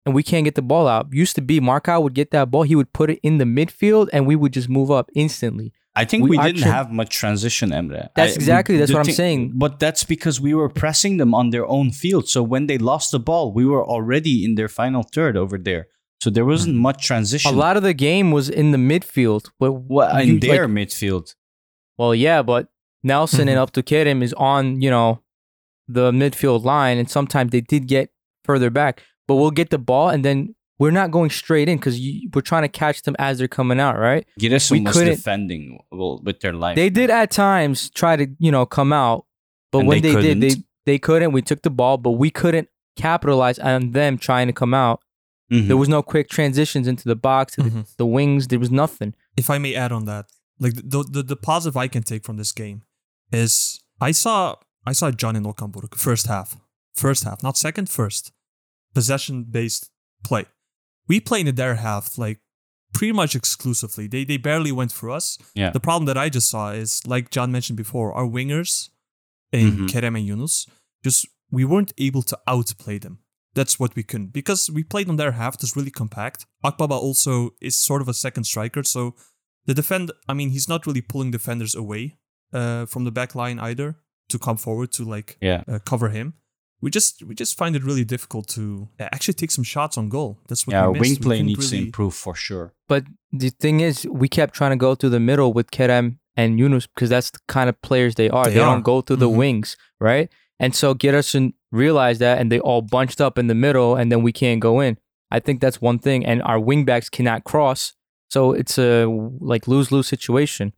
[SPEAKER 3] and we can't get the ball out. Used to be Marcao would get that ball, he would put it in the midfield, and we would just move up instantly.
[SPEAKER 2] I think
[SPEAKER 3] We
[SPEAKER 2] we, didn't
[SPEAKER 3] tran-
[SPEAKER 2] have much transition, Emre.
[SPEAKER 3] That's
[SPEAKER 2] I-
[SPEAKER 3] exactly- that's what I'm saying.
[SPEAKER 2] But that's because we were pressing them on their own field. So when they lost the ball, we were already in their final third over there. So there wasn't hmm.
[SPEAKER 3] much
[SPEAKER 2] transition.
[SPEAKER 3] A lot of the game was in the midfield. But
[SPEAKER 2] well, in
[SPEAKER 3] you-
[SPEAKER 2] their
[SPEAKER 3] like-
[SPEAKER 2] midfield.
[SPEAKER 3] well, yeah, but Nelsson and mm-hmm. Abdulkerim is on, you know, the midfield line, and sometimes they did get further back. But we'll get the ball, and then we're not going straight in because we're trying to catch them as they're coming out, right?
[SPEAKER 2] Giresun
[SPEAKER 3] we
[SPEAKER 2] was
[SPEAKER 3] couldn't-
[SPEAKER 2] defending well, with their life.
[SPEAKER 3] They did at times try to, you know, come out, but
[SPEAKER 2] And
[SPEAKER 3] when
[SPEAKER 2] they
[SPEAKER 3] they, did, they
[SPEAKER 2] couldn't.
[SPEAKER 3] they couldn't. We took the ball, but we couldn't capitalize on them trying to come out.
[SPEAKER 2] Mhm.
[SPEAKER 3] There was no quick transitions into the box, to the, the wings. There was nothing.
[SPEAKER 7] if I may add on that, like the, the the positive I can take from this game is I saw I saw John in Okan Buruk first half, first half, not second, first possession based play. We played in their half like pretty much exclusively. They they barely went for us.
[SPEAKER 2] Yeah.
[SPEAKER 7] The problem that I just saw is like Can mentioned before, our wingers in
[SPEAKER 2] Mhm.
[SPEAKER 7] Kerem and Yunus just we weren't able to outplay them. That's what we couldn't because we played on their half. Was really compact. Akbaba also is sort of a second striker, so the defend. I mean, he's not really pulling defenders away uh, from the back line either to come forward to like
[SPEAKER 2] Yeah.
[SPEAKER 7] uh, cover him. We just we just find it really difficult to actually take some shots on goal. That's what
[SPEAKER 2] Yeah,
[SPEAKER 7] we
[SPEAKER 2] our wing play
[SPEAKER 7] couldn't
[SPEAKER 2] needs to improve for sure.
[SPEAKER 3] But the thing is, we kept trying to go through the middle with Kerem and Yunus because that's the kind of players they are.
[SPEAKER 7] They
[SPEAKER 3] They,
[SPEAKER 7] are.
[SPEAKER 3] don't go through the
[SPEAKER 7] Mhm.
[SPEAKER 3] wings, right? And so Giresun realized that and they all bunched up in the middle and then we can't go in. I think that's one thing. And our wingbacks cannot cross. So it's a like lose lose situation.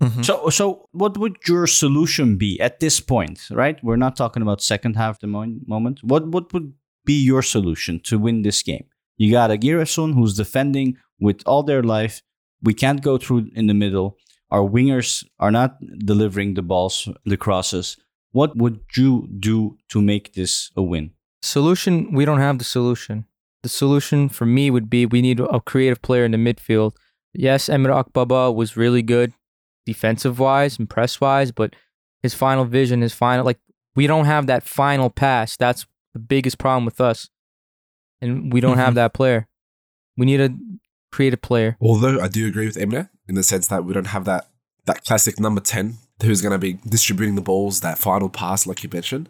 [SPEAKER 7] Mhm.
[SPEAKER 2] So, so what would your solution be at this point? Right, we're not talking about second half the mo- moment. What what would be your solution to win this game? You got a Giresun who's defending with all their life. We can't go through in the middle. Our wingers are not delivering the balls, the crosses. What would you do to make this a win?
[SPEAKER 3] Solution, we don't have the solution. The solution for me would be we need a creative player in the midfield. Yes, Emre Akbaba was really good defensive wise and press wise, but his final vision, his final like we don't have that final pass. That's the biggest problem with us. And we don't have mm-hmm. that player. We need a creative player.
[SPEAKER 5] Although I do agree with Emre in the sense that we don't have that that classic number 10 who's going to be distributing the balls, that final pass, like you mentioned.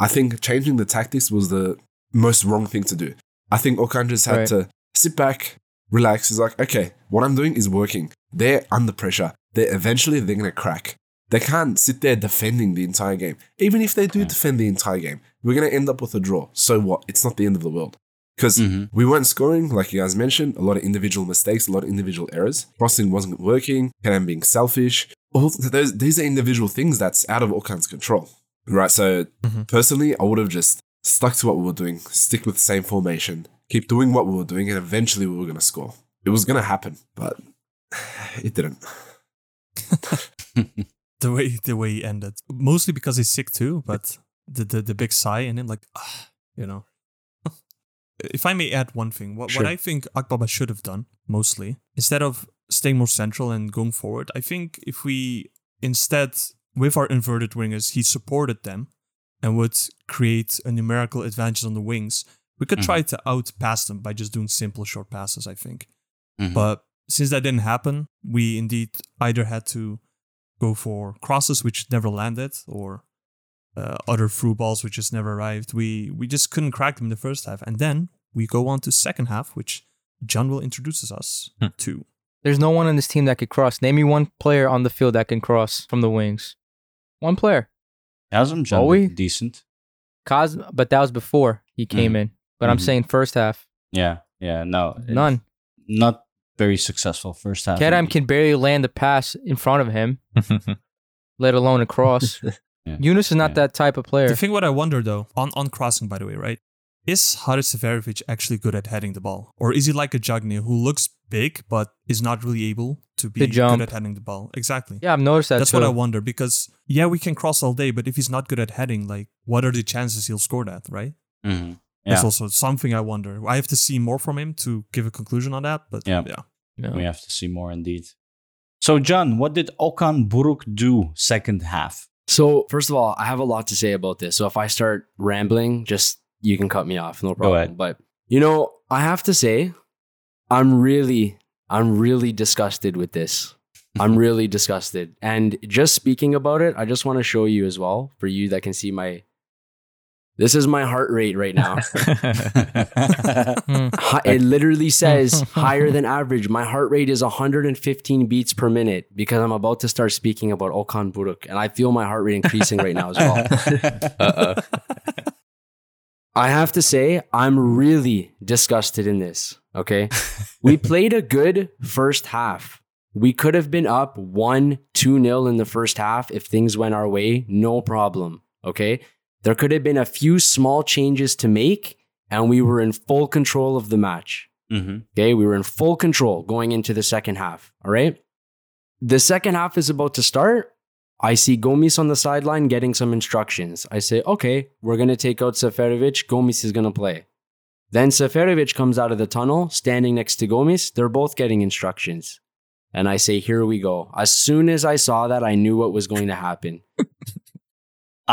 [SPEAKER 5] I think changing the tactics was the most wrong thing to do. I think Okan just had
[SPEAKER 3] Right.
[SPEAKER 5] to sit back, relax. He's like, okay, what I'm doing is working. They're under pressure. They're eventually they're to crack. They can't sit there defending the entire game. Even if they do defend the entire game, we're going to end up with a draw. So what? It's not the end of the world. Because
[SPEAKER 2] Mhm.
[SPEAKER 5] we weren't scoring, like you guys mentioned, a lot of individual mistakes, a lot of individual errors. Crossing wasn't working, Kenan being selfish. All those, these are individual things that's out of Okan's control. Right. So
[SPEAKER 7] Mhm.
[SPEAKER 5] personally, I would have just stuck to what we were doing, stick with the same formation, keep doing what we were doing, and eventually we were going to score. It was going to happen, but <sighs> it didn't. <laughs>
[SPEAKER 7] the way the way he ended, mostly because he's sick too. But the the, the big sigh in him, like ah, you know. <laughs> if I may add one thing, what
[SPEAKER 2] Sure.
[SPEAKER 7] what I think Akbaba should have done mostly instead of staying more central and going forward, I think if we instead with our inverted wingers, he supported them and would create a numerical advantage on the wings. We could try to outpass them by just doing simple short passes. I think.
[SPEAKER 2] Mhm.
[SPEAKER 7] But since that didn't happen, we indeed either had to go for crosses which never landed or uh, other through balls which just never arrived. We we just couldn't crack them in the first half, and then we go on to second half, which Can will introduce us
[SPEAKER 4] Hmm.
[SPEAKER 7] to.
[SPEAKER 3] There's no one on this team that could cross. Name me one player on the field that can cross from the wings. One player.
[SPEAKER 2] Kazım Can
[SPEAKER 3] Boey?
[SPEAKER 2] looked decent.
[SPEAKER 3] Cos, but that was before he came in. But I'm
[SPEAKER 2] Mhm.
[SPEAKER 3] saying first half,
[SPEAKER 2] Yeah, yeah, no,
[SPEAKER 3] none.
[SPEAKER 2] Not very successful first half.
[SPEAKER 3] Kerem can barely land the pass in front of him, <laughs> let alone a cross. <laughs>
[SPEAKER 2] Yeah.
[SPEAKER 3] Yunus is not
[SPEAKER 2] Yeah.
[SPEAKER 3] that type of player.
[SPEAKER 7] The thing what I wonder though, on, on crossing by the way, right? Is Haris Seferovic actually good at heading the ball? Or is he like a Diagne who looks big but is not really able to be good at heading the ball? Exactly.
[SPEAKER 3] yeah, I've noticed that
[SPEAKER 7] That's
[SPEAKER 3] too.
[SPEAKER 7] what I wonder because yeah, we can cross all day, but if he's not good at heading, like what are the chances he'll score that, right?
[SPEAKER 2] Mm-hmm.
[SPEAKER 7] That's
[SPEAKER 2] Yeah.
[SPEAKER 7] also something I wonder. I have to see more from him to give a conclusion on that, but
[SPEAKER 2] Yeah.
[SPEAKER 7] yeah.
[SPEAKER 3] Yeah.
[SPEAKER 2] We have to see more indeed. So, Can, what did Okan Buruk do second half?
[SPEAKER 6] So, first of all, I have a lot to say about this. So, if I start rambling, just you can cut me off, no problem.
[SPEAKER 2] ahead.
[SPEAKER 6] But, you know, I have to say, I'm really, I'm really disgusted with this. <laughs> I'm really disgusted. And just speaking about it, I just want to show you as well, for you that can see my. This is my heart rate right now. <laughs> It literally says higher than average. My heart rate is 115 beats per minute because I'm about to start speaking about Okan Buruk, and I feel my heart rate increasing right now as well. <laughs> I have to say, I'm really disgusted in this. Okay. we played a good first half. We could have been up 1 2 0 in the first half if things went our way. No problem. Okay. There could have been a few small changes to make, and we were in full control of the match.
[SPEAKER 2] hmm
[SPEAKER 6] Okay, we were in full control going into the second half. All right. The second half is about to start. I see Gomis on the sideline getting some instructions. I say, okay, we're going to take out Seferovic. Gomis is going to play. Then Seferovic comes out of the tunnel, standing next to Gomis. They're both getting instructions. And I say, here we go. As soon as I saw that, I knew what was going to happen. <laughs>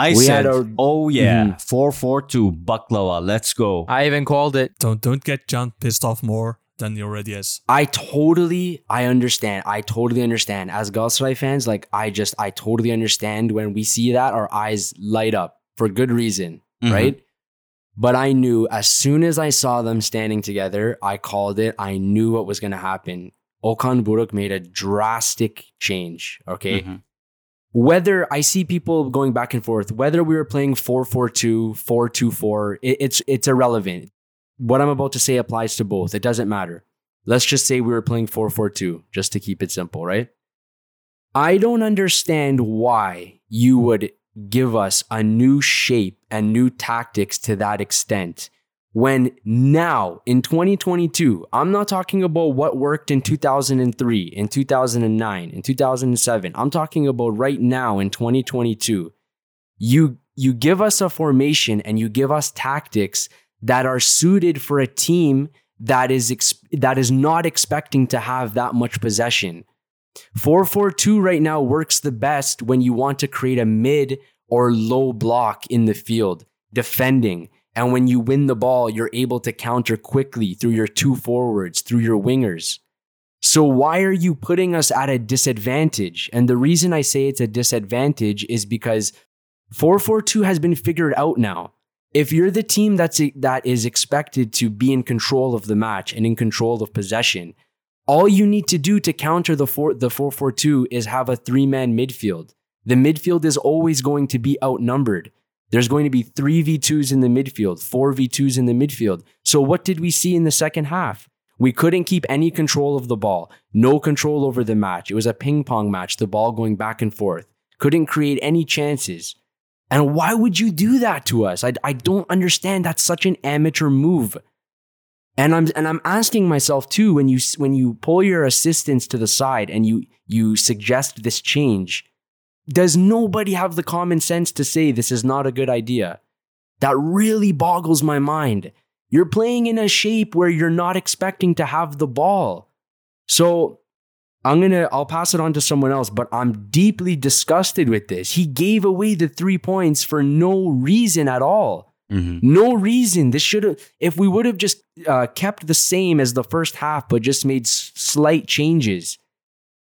[SPEAKER 2] I
[SPEAKER 6] We
[SPEAKER 2] said,
[SPEAKER 6] had our-
[SPEAKER 2] "Oh yeah,
[SPEAKER 6] Mhm.
[SPEAKER 2] four four two Baklava. Let's go."
[SPEAKER 3] I even called it.
[SPEAKER 7] Don't don't get Can pissed off more than he already is.
[SPEAKER 6] I totally, I understand. I totally understand. As Galatasaray fans, like I just, I totally understand when we see that, our eyes light up for good reason,
[SPEAKER 2] Mhm.
[SPEAKER 6] right? But I knew as soon as I saw them standing together, I called it. I knew what was going to happen. Okan Buruk made a drastic change. Okay.
[SPEAKER 2] Mhm.
[SPEAKER 6] Whether I see people going back and forth, whether we were playing 4 4 2, 4 2 4, it- it's, it's irrelevant. What I'm about to say applies to both. It doesn't matter. Let's just say we were playing 4 4 2, just to keep it simple, right? I don't understand why you would give us a new shape and new tactics to that extent when now in 2022, I'm not talking about what worked in 2003, in 2009, in 2007. I'm talking about right now in 2022. You you give us a formation and you give us tactics that are suited for a team that is ex- that is not expecting to have that much possession. 442 right now works the best when you want to create a mid or low block in the field, defending. And when you win the ball, you're able to counter quickly through your two forwards, through your wingers. So, why are you putting us at a disadvantage? And the reason I say it's a disadvantage is because 442 has been figured out now. If you're the team that's that is expected to be in control of the match and in control of possession, all you need to do to counter the four, the 442 is have a three-man midfield. The midfield is always going to be outnumbered. There's going to be 3 V2s in the midfield, 4 V2s in the midfield. So what did we see in the second half? We couldn't keep any control of the ball. No control over the match. It was a ping pong match, the ball going back and forth. Couldn't create any chances. And why would you do that to us? I, I don't understand. That's such an amateur move. And I'm and I'm asking myself too when you when you pull your assistants to the side and you you suggest this change, does nobody have the common sense to say this is not a good idea? That really boggles my mind. You're playing in a shape where you're not expecting to have the ball. So I'm going to I'll pass it on to someone else, but I'm deeply disgusted with this. He gave away the 3 points for no reason at all.
[SPEAKER 2] Mhm.
[SPEAKER 6] No reason. This should have, if we would have just uh, kept the same as the first half, but just made s- slight changes,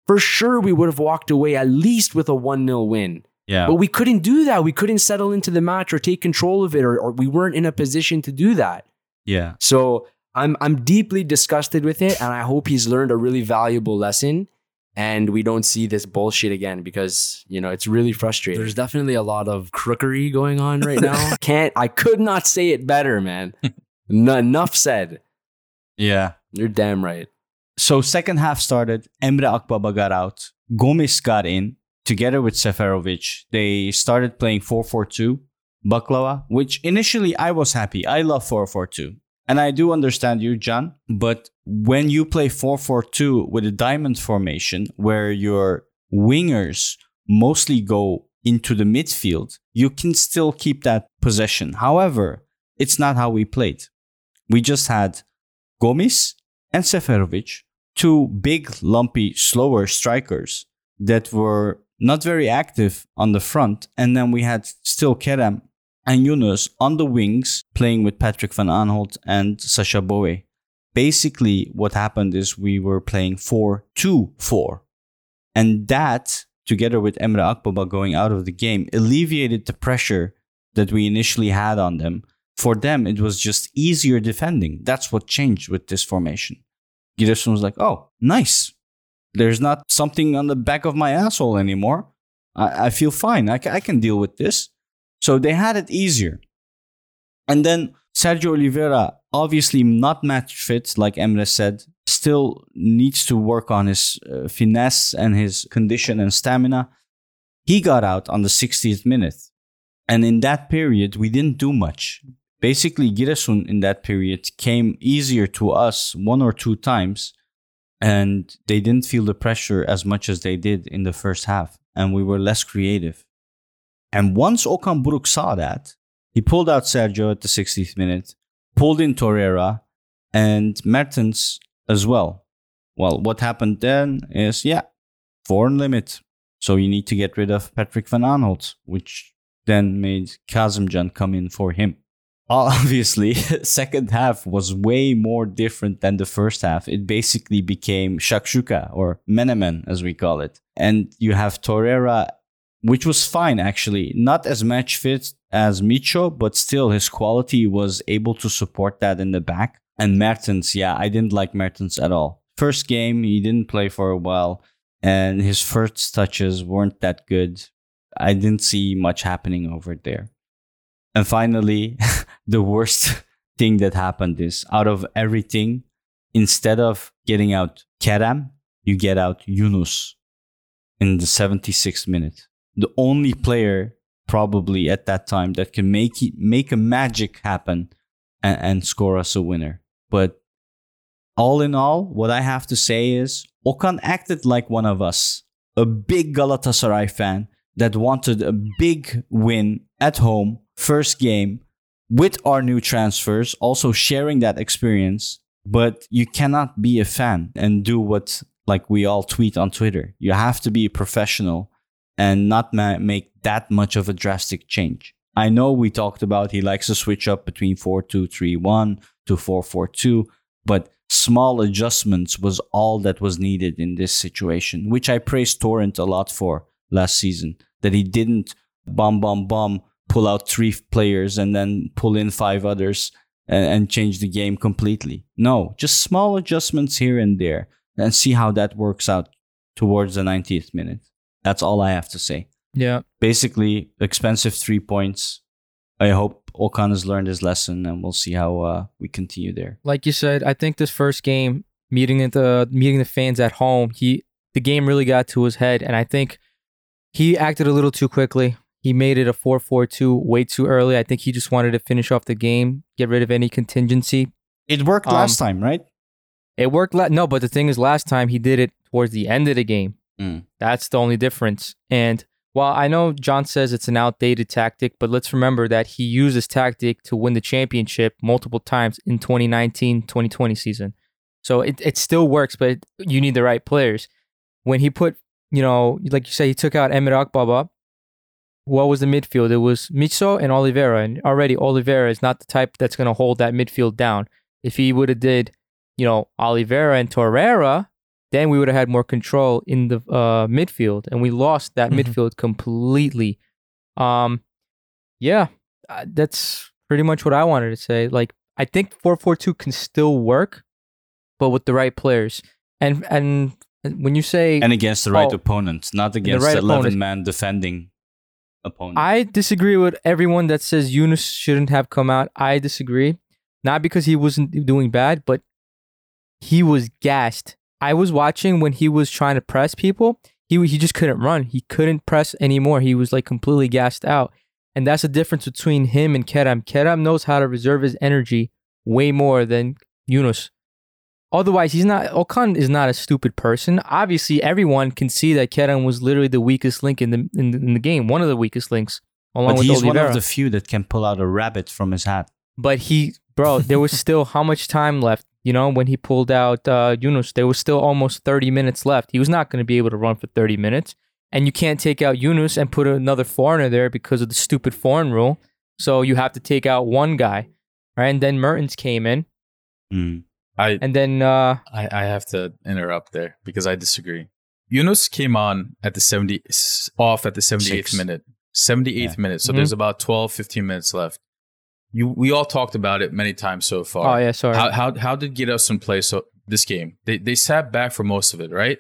[SPEAKER 6] for sure we would have walked away at least with a 1 0 win.
[SPEAKER 2] Yeah.
[SPEAKER 6] But we couldn't do that. We couldn't settle into the match or take control of it, or, or we weren't in a position to do that.
[SPEAKER 2] yeah.
[SPEAKER 6] So I'm I'm deeply disgusted with it, and I hope he's learned a really valuable lesson. And we don't see this bullshit again because you know it's really frustrating. There's definitely a lot of crookery going on right now. <laughs> Can't I could not say it better, man. <laughs> N- enough said.
[SPEAKER 2] Yeah.
[SPEAKER 6] You're damn right.
[SPEAKER 2] So second half started. Emre Akbaba got out. Gomis got in together with Seferovic. They started playing 4-4-2 Baklava, which initially I was happy. I love 4-4-2. And I do understand you, Can, but when you play 4-4-2 with a diamond formation where your wingers mostly go into the midfield, you can still keep that possession. However, it's not how we played. We just had Gomis and Seferovic, two big, lumpy, slower strikers that were not very active on the front. And then we had still Kerem and Yunus on the wings playing with Patrick van Aanholt and Sacha Boey. Basically, what happened is we were playing 4 2 4. And that, together with Emre Akbaba going out of the game, alleviated the pressure that we initially had on them. For them, it was just easier defending. That's what changed with this formation. Giresun was like, oh, nice. There's not something on the back of my asshole anymore. I, I feel fine. I, I can deal with this. So they had it easier. And then Sergio Oliveira, obviously not match fit, like Emre said, still needs to work on his uh, finesse and his condition and stamina. He got out on the 60th minute. And in that period, we didn't do much. Basically, Giresun in that period came easier to us one or two times, and they didn't feel the pressure as much as they did in the first half, and we were less creative. And once Okan Buruk saw that, he pulled out Sergio at the 60th minute, pulled in Torreira and Mertens as well. Well, what happened then is, yeah, foreign limit. So you need to get rid of Patrick Van Aanholt, which then made Kazımcan come in for him. <laughs> Obviously, second half was way more different than the first half. It basically became shakshuka or menemen, as we call it. And you have Torreira which was fine actually. Not as match fit as Midtsjø, but still his quality was able to support that in the back. And Mertens, yeah, I didn't like Mertens at all. First game, he didn't play for a while, and his first touches weren't that good. I didn't see much happening over there. And finally, <laughs> the worst <laughs> thing that happened is out of everything, instead of getting out Kerem, you get out Yunus in the 76th minute the only player probably at that time that can make it, make a magic happen and, and score us a winner. But all in all, what I have to say is Okan acted like one of us, a big Galatasaray fan that wanted a big win at home, first game with our new transfers, also sharing that experience. But you cannot be a fan and do what like we all tweet on Twitter. You have to be a professional and not ma- make that much of a drastic change. I know we talked about he likes to switch up between 4-2-3-1 to 4-4-2, but small adjustments was all that was needed in this situation, which I praised Torrent a lot for last season, that he didn't bomb, bomb, bomb, pull out three players and then pull in five others and, and change the game completely. No, just small adjustments here and there and see how that works out towards the 90th minute. That's all I have to say.
[SPEAKER 3] Yeah.
[SPEAKER 2] Basically, expensive three points. I hope Okan has learned his lesson, and we'll see how uh, we continue there.
[SPEAKER 3] Like you said, I think this first game, meeting the meeting the fans at home, he the game really got to his head, and I think he acted a little too quickly. He made it a 4-4-2 way too early. I think he just wanted to finish off the game, get rid of any contingency.
[SPEAKER 2] It worked
[SPEAKER 3] Um,
[SPEAKER 2] last time, right?
[SPEAKER 3] It worked. La- no, but the thing is, last time he did it towards the end of the game.
[SPEAKER 2] Mm.
[SPEAKER 3] That's the only difference. And while I know Can says it's an outdated tactic, but let's remember that he used this tactic to win the championship multiple times in 2019 2020 season. So it, it still works, but you need the right players. When he put, you know, like you said, he took out Emre Akbaba. What was the midfield? It was Midtsjø and Oliveira. And already Oliveira is not the type that's going to hold that midfield down. If he would have did, you know, Oliveira and Torreira, then we would have had more control in the uh, midfield, and we lost that
[SPEAKER 7] Mhm.
[SPEAKER 3] midfield completely. Um, yeah, uh, that's pretty much what I wanted to say. Like, I think 4-4-2 can still work, but with the right players. And and when you say
[SPEAKER 2] And against the right
[SPEAKER 3] Oh.
[SPEAKER 2] opponent, not against
[SPEAKER 3] right
[SPEAKER 2] 11
[SPEAKER 3] opponent.
[SPEAKER 2] man defending opponent.
[SPEAKER 3] I disagree with everyone that says Yunus shouldn't have come out. I disagree. Not because he wasn't doing bad, but he was gassed. I was watching when he was trying to press people. He he just couldn't run. He couldn't press anymore. He was like completely gassed out. And that's the difference between him and Kerem. Kerem knows how to reserve his energy way more than Yunus. Otherwise, he's not. Okan is not a stupid person. Obviously, everyone can see that Kerem was literally the weakest link in the in the, in the game, one of the weakest links, along
[SPEAKER 2] but he's
[SPEAKER 3] Oliveira.
[SPEAKER 2] one of the few that can pull out a rabbit from his hat.
[SPEAKER 3] But he, bro, there was still how much time left? You know, when he pulled out uh, Yunus, there was still almost 30 minutes left. He was not going to be able to run for 30 minutes. And you can't take out Yunus and put another foreigner there because of the stupid foreign rule. So you have to take out one guy, right? And then Mertens came in.
[SPEAKER 2] Mm.
[SPEAKER 4] I,
[SPEAKER 3] And then, uh,
[SPEAKER 4] I I have to interrupt there because I disagree. Yunus came on at the 70 s- off at the 78th
[SPEAKER 2] Six.
[SPEAKER 4] minute. 78th
[SPEAKER 2] Yeah.
[SPEAKER 4] minute. So
[SPEAKER 3] Mhm.
[SPEAKER 4] there's about 12 15 minutes left. You we all talked about it many times so far.
[SPEAKER 3] oh, yeah, sorry.
[SPEAKER 4] How how how did Giresun play so this game? They they sat back for most of it, right?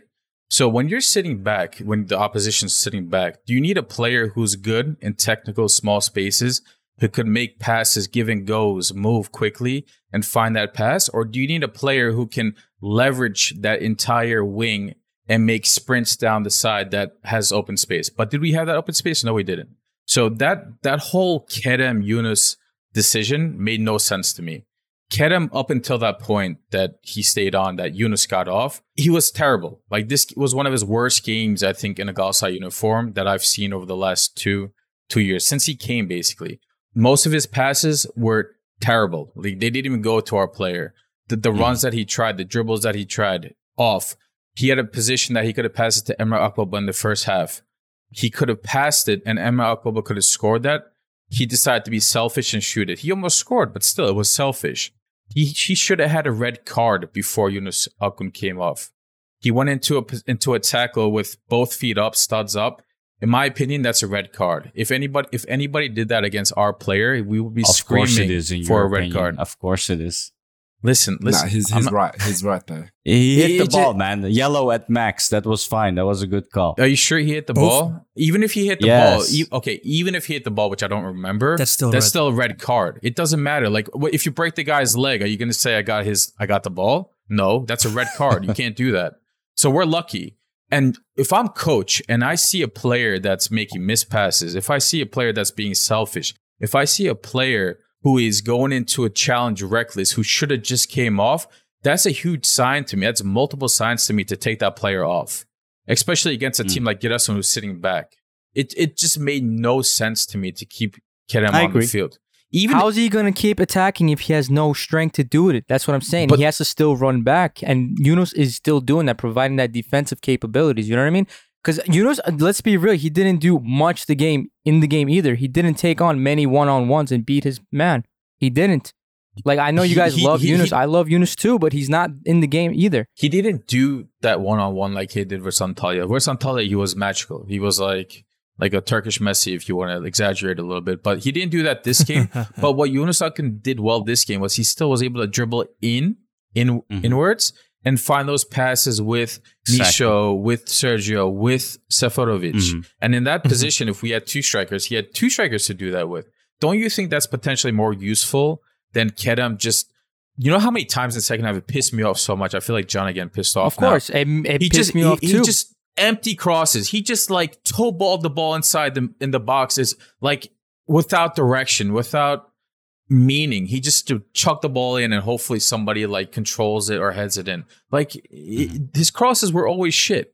[SPEAKER 4] So when you're sitting back, when the opposition's sitting back, do you need a player who's good in technical small spaces who could make passes, give and goes, move quickly and find that pass, or do you need a player who can leverage that entire wing and make sprints down the side that has open space? But did we have that open space? No, we didn't. So that that whole Kerem Yunus decision made no sense to me. Kerem, up until that point that he stayed on, that Yunus got off, he was terrible. Like this was one of his worst games, I think, in a Galatasaray uniform that I've seen over the last two two years since he came. Basically, most of his passes were terrible. Like they didn't even go to our player. The the hmm. runs that he tried, the dribbles that he tried off. He had a position that he could have passed it to Emre Akbaba in the first half. He could have passed it, and Emre Akbaba could have scored that he decided to be selfish and shoot it. He almost scored, but still, it was selfish. He he should have had a red card before Yunus Akgün came off. He went into a into a tackle with both feet up, studs up. In my opinion, that's a red card. If anybody if anybody did that against our player, we would be
[SPEAKER 2] Of
[SPEAKER 4] screaming
[SPEAKER 2] it is in
[SPEAKER 4] for a red
[SPEAKER 2] opinion.
[SPEAKER 4] card.
[SPEAKER 2] Of course it is.
[SPEAKER 4] Listen, listen.
[SPEAKER 5] nah, he's, he's
[SPEAKER 4] not-
[SPEAKER 5] right. He's right though. <laughs>
[SPEAKER 2] He hit the
[SPEAKER 4] it
[SPEAKER 2] ball,
[SPEAKER 4] ju-
[SPEAKER 2] man. Yellow at max. That was fine. That was a good call.
[SPEAKER 4] Are you sure he hit the
[SPEAKER 7] Both-
[SPEAKER 4] ball? Even if he hit the
[SPEAKER 2] Yes.
[SPEAKER 4] ball, e- okay. Even if he hit the ball, which I don't remember,
[SPEAKER 7] That's still
[SPEAKER 4] that's
[SPEAKER 7] red.
[SPEAKER 4] still a red card. It doesn't matter. Like, if you break the guy's leg, are you going to say I got his, I got the ball? No, that's a red card. you <laughs> can't do that. So we're lucky. And if I'm coach and I see a player that's making miss passes, if I see a player that's being selfish, if I see a player who is going into a challenge reckless, who should have just came off, that's a huge sign to me. That's multiple signs to me to take that player off, especially against a
[SPEAKER 2] Mm.
[SPEAKER 4] team like Giresun who's sitting back. It it just made no sense to me to keep Kerem on the field. Even
[SPEAKER 3] How's he going to keep attacking if he has no strength to do it? That's what I'm saying.
[SPEAKER 4] But-
[SPEAKER 3] he has to still run back, and Yunus is still doing that, providing that defensive capabilities. You know what I mean? Because Yunus, uh, let's be real, he didn't do much the game in the game either. He didn't take on many one on ones and beat his man. He didn't. Like I know you guys
[SPEAKER 4] he-
[SPEAKER 3] love
[SPEAKER 4] he-
[SPEAKER 3] Yunus.
[SPEAKER 4] he-
[SPEAKER 3] I love Yunus too, but he's not in the game either.
[SPEAKER 4] he didn't do that one on one like he did with Antalya. With Antalya, he was magical. He was like like a Turkish Messi, if you want to exaggerate a little bit. But he didn't do that this game. <laughs> but what Yunus Akgün did well this game was he still was able to dribble in in
[SPEAKER 2] Mhm.
[SPEAKER 4] inwards and find those passes with
[SPEAKER 2] Exactly.
[SPEAKER 4] With Sergio, with Seferovic.
[SPEAKER 2] Mhm.
[SPEAKER 4] And in that position, if we had two strikers, he had two strikers to do that with. Don't you think that's potentially more useful than Kerem just you know how many times in the second half it pissed me off so much? I feel like Can again pissed off.
[SPEAKER 3] Of course, it, it
[SPEAKER 4] he
[SPEAKER 3] pissed
[SPEAKER 4] just
[SPEAKER 3] me
[SPEAKER 4] he,
[SPEAKER 3] off
[SPEAKER 4] he
[SPEAKER 3] too.
[SPEAKER 4] just empty crosses. He just like toe balled the ball inside the in the boxes, like without direction, without meaning. He just to chuck the ball in and hopefully somebody like controls it or heads it in. Like i- his crosses were always shit.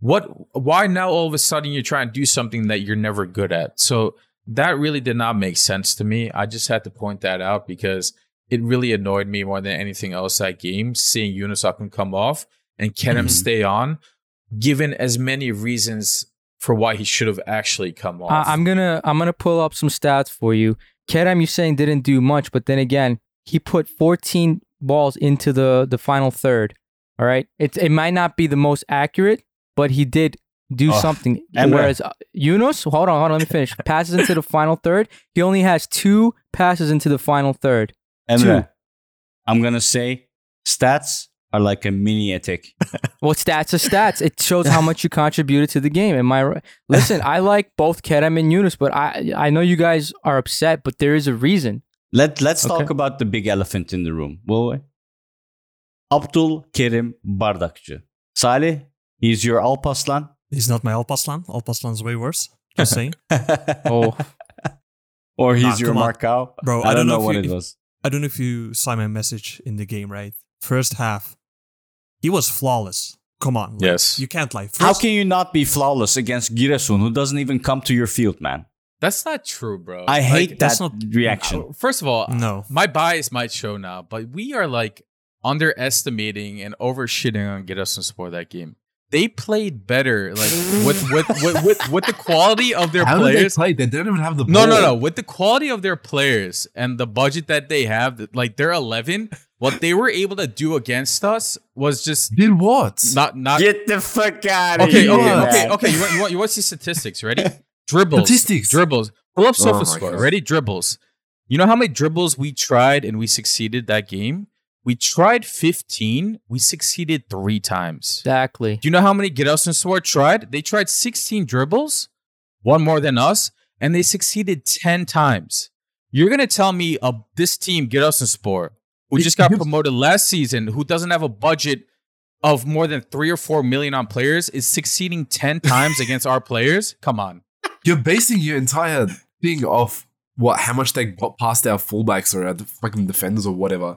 [SPEAKER 4] What? Why now all of a sudden you're trying to do something that you're never good at? So that really did not make sense to me. I just had to point that out because it really annoyed me more than anything else that game, seeing Yunus Akgün come off and Kerem
[SPEAKER 2] Mhm.
[SPEAKER 4] stay on, given as many reasons for why he should have actually come off.
[SPEAKER 3] I- I'm gonna I'm gonna pull up some stats for you. Kerem, you saying didn't do much, but then again, he put 14 balls into the the final third. All right, it it might not be the most accurate, but he did do
[SPEAKER 2] Oh,
[SPEAKER 3] something.
[SPEAKER 2] Emre.
[SPEAKER 3] Whereas uh, Yunus, hold on, hold on, let me finish. <laughs> passes into the final third. He only has two passes into the final third.
[SPEAKER 2] Emre, I'm gonna say stats are like a mini ethic. <laughs>
[SPEAKER 3] Well, stats are stats. It shows how much you contributed to the game. Am I right? Listen, I like both Kerem and Yunus, but I I know you guys are upset, but there is a reason.
[SPEAKER 2] Let Let's
[SPEAKER 3] Okay.
[SPEAKER 2] talk about the big elephant in the room. will we? Abdul Kerim Bardakçı. Salih, he's your Alpaslan.
[SPEAKER 7] He's not my Alpaslan. Alpaslan's way worse. Just saying. <laughs>
[SPEAKER 3] Oh,
[SPEAKER 2] or he's
[SPEAKER 7] Nah,
[SPEAKER 2] your
[SPEAKER 7] come on.
[SPEAKER 2] Marcao.
[SPEAKER 7] Bro,
[SPEAKER 2] I,
[SPEAKER 7] I
[SPEAKER 2] don't
[SPEAKER 7] don't
[SPEAKER 2] know,
[SPEAKER 7] know
[SPEAKER 2] what
[SPEAKER 7] if
[SPEAKER 2] it
[SPEAKER 7] you-
[SPEAKER 2] was.
[SPEAKER 7] I don't know if you saw my message in the game, right? First half, he was flawless. Come on. like,
[SPEAKER 4] Yes.
[SPEAKER 7] You can't lie. First,
[SPEAKER 2] How can you not be flawless against Giresun, who doesn't even come to your field, man?
[SPEAKER 4] That's not true, bro.
[SPEAKER 2] I hate
[SPEAKER 4] Like,
[SPEAKER 2] that
[SPEAKER 7] that's not-
[SPEAKER 2] reaction.
[SPEAKER 4] uh, First of all,
[SPEAKER 7] No.
[SPEAKER 4] my bias might show now, but we are like underestimating and overshitting on Giresunspor that game. They played better, like with with with, with, with the quality of their
[SPEAKER 5] How did they
[SPEAKER 4] players.
[SPEAKER 5] play? They don't even have the ball.
[SPEAKER 4] No, no, no. With the quality of their players and the budget that they have, like they're 11, what they were able to do against us was just
[SPEAKER 5] Did what?
[SPEAKER 4] not not.
[SPEAKER 2] Get the fuck out of
[SPEAKER 4] Okay,
[SPEAKER 2] here.
[SPEAKER 4] okay,
[SPEAKER 5] man.
[SPEAKER 4] okay, okay. You want, you want you want to see statistics? Ready? <laughs> Dribbles,
[SPEAKER 5] Statistics.
[SPEAKER 4] dribbles. Pull up
[SPEAKER 5] Oh my
[SPEAKER 4] SofaScore.
[SPEAKER 5] God.
[SPEAKER 4] Ready? Dribbles. You know how many dribbles we tried and we succeeded that game? We tried 15. We succeeded three times.
[SPEAKER 3] exactly.
[SPEAKER 4] Do you know how many Giresunspor tried? They tried 16 dribbles, one more than us, and they succeeded 10 times. You're gonna tell me uh, this team, Giresunspor, who just got promoted last season, who doesn't have a budget of more than three or four million on players, is succeeding 10 <laughs> times against our players? Come on.
[SPEAKER 5] You're basing your entire thing off what how much they got past our fullbacks or our fucking defenders or whatever.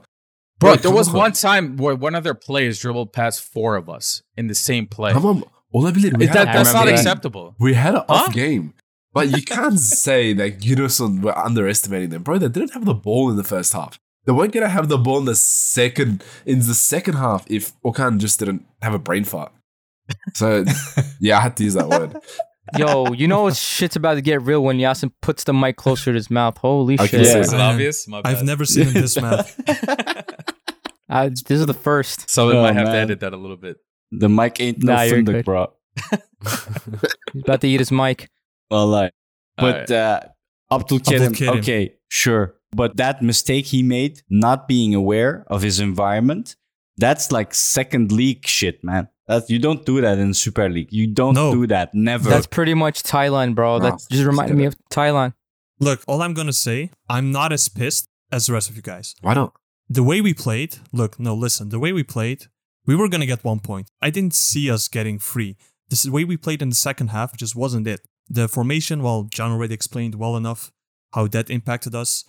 [SPEAKER 4] Bro, there was one time where one of their players dribbled past four of us in the same play.
[SPEAKER 5] Come on, Olabilir. We
[SPEAKER 4] That- that's not acceptable.
[SPEAKER 5] we had an off
[SPEAKER 4] Huh?
[SPEAKER 5] game, but you can't <laughs> say that Giresun were underestimating them, bro. They didn't have the ball in the first half. They weren't gonna have the ball in the second in the second half if Okan just didn't have a brain fart. So <laughs> yeah, I had to use that word.
[SPEAKER 3] Yo, you know <laughs> shit's about to get real when Yasin puts the mic closer to his mouth. Holy
[SPEAKER 5] I
[SPEAKER 3] shit!
[SPEAKER 5] can say
[SPEAKER 4] Is it obvious? My
[SPEAKER 7] I've never seen him this mad.
[SPEAKER 3] Uh, <laughs> this is the first.
[SPEAKER 4] Someone
[SPEAKER 2] Oh,
[SPEAKER 4] might have to edit that a little bit.
[SPEAKER 2] The mic ain't no
[SPEAKER 3] Nah, you're
[SPEAKER 2] fundik,
[SPEAKER 3] good.
[SPEAKER 2] bro. <laughs>
[SPEAKER 3] He's about to eat his mic.
[SPEAKER 2] Well, like, but
[SPEAKER 4] Alright.
[SPEAKER 2] uh, Abdul Kerim,
[SPEAKER 7] Kerim.
[SPEAKER 2] okay, sure. But that mistake he made, not being aware of his environment, that's like second league shit, man. That you don't do that in Super League. You don't
[SPEAKER 7] No.
[SPEAKER 2] do that. Never.
[SPEAKER 3] That's pretty much Thailand, bro. That just reminded me of Thailand.
[SPEAKER 7] Look, all I'm gonna say, I'm not as pissed as the rest of you guys.
[SPEAKER 5] Why not?
[SPEAKER 7] The way we played, look, no, listen, the way we played, we were gonna get one point. I didn't see us getting free. This is the way we played in the second half, just wasn't it. The formation, well, Can already explained well enough how that impacted us.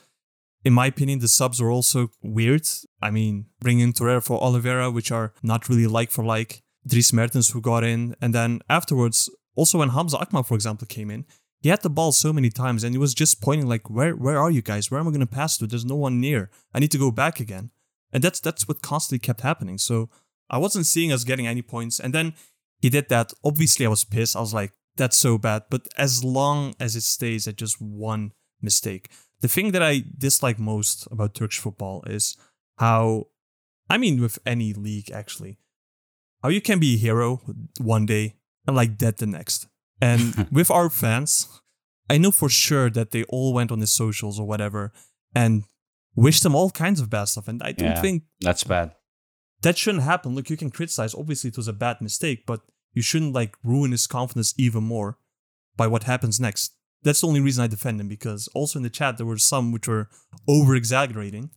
[SPEAKER 7] In my opinion, the subs were also weird. I mean, bringing Torreira for Oliveira, which are not really like for like. Dries Mertens, who got in. And then afterwards, also when Hamza Akman, for example, came in, he had the ball so many times and he was just pointing like, where where are you guys? Where am I going to pass to? There's no one near. I need to go back again. And that's that's what constantly kept happening. So I wasn't seeing us getting any points. And then he did that. Obviously, I was pissed. I was like, that's so bad. But as long as it stays at just one mistake, the thing that I dislike most about Turkish football is how, I mean, with any league actually, how you can be a hero one day and like dead the next. And <laughs> with our fans, I know for sure that they all went on the socials or whatever and wished them all kinds of bad stuff. And I don't
[SPEAKER 2] Yeah.
[SPEAKER 7] think
[SPEAKER 2] That's bad.
[SPEAKER 7] that shouldn't happen. Look, you can criticize. Obviously, it was a bad mistake, but you shouldn't like ruin his confidence even more by what happens next. That's the only reason I defend him because also in the chat there were some which were over exaggerating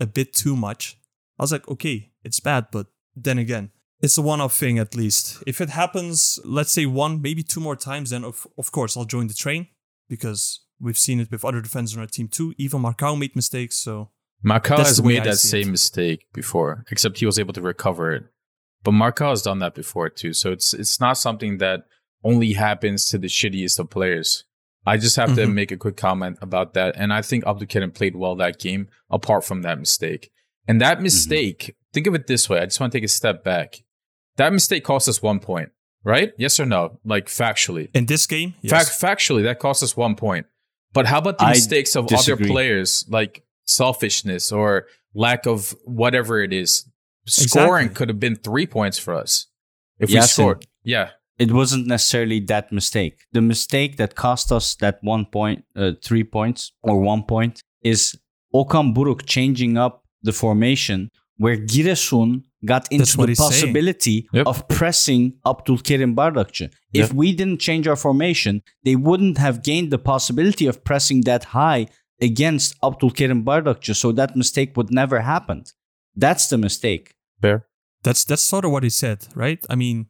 [SPEAKER 7] a bit too much. I was like, okay, it's bad, but then again, it's a one-off thing at least. If it happens, let's say one, maybe two more times, then of, of course I'll join the train because we've seen it with other defenders on our team too. Even Marcao made mistakes, so That's
[SPEAKER 4] has made
[SPEAKER 7] I
[SPEAKER 4] that
[SPEAKER 7] see it.
[SPEAKER 4] same mistake before, except he was able to recover it. But Marcao has done that before too, so it's it's not something that only happens to the shittiest of players. I just have to
[SPEAKER 7] Mhm.
[SPEAKER 4] make a quick comment about that, and I think Abdulkerim played well that game, apart from that mistake. And that mistake, think of it this way: I just want to take a step back. That mistake cost us one point, right? Yes or no? Like factually.
[SPEAKER 7] in this game, yes.
[SPEAKER 4] Fact, factually, that cost us one point. But how about the
[SPEAKER 2] I
[SPEAKER 4] mistakes of
[SPEAKER 2] disagree.
[SPEAKER 4] other players, like selfishness or lack of whatever it is? Scoring
[SPEAKER 7] Exactly.
[SPEAKER 4] could have been three points for us if we scored. Yeah,
[SPEAKER 2] It wasn't necessarily that mistake. The mistake that cost us that one point, uh, three points or one point is Okan Buruk changing up the formation where Giresun got into the possibility
[SPEAKER 4] Yep.
[SPEAKER 2] of pressing Abdulkerim Bardakçı. If we didn't change our formation, they wouldn't have gained the possibility of pressing that high against Abdulkerim Bardakçı, so that mistake would never happen. That's the mistake.
[SPEAKER 4] Fair.
[SPEAKER 7] That's that's sort of what he said, right? I mean,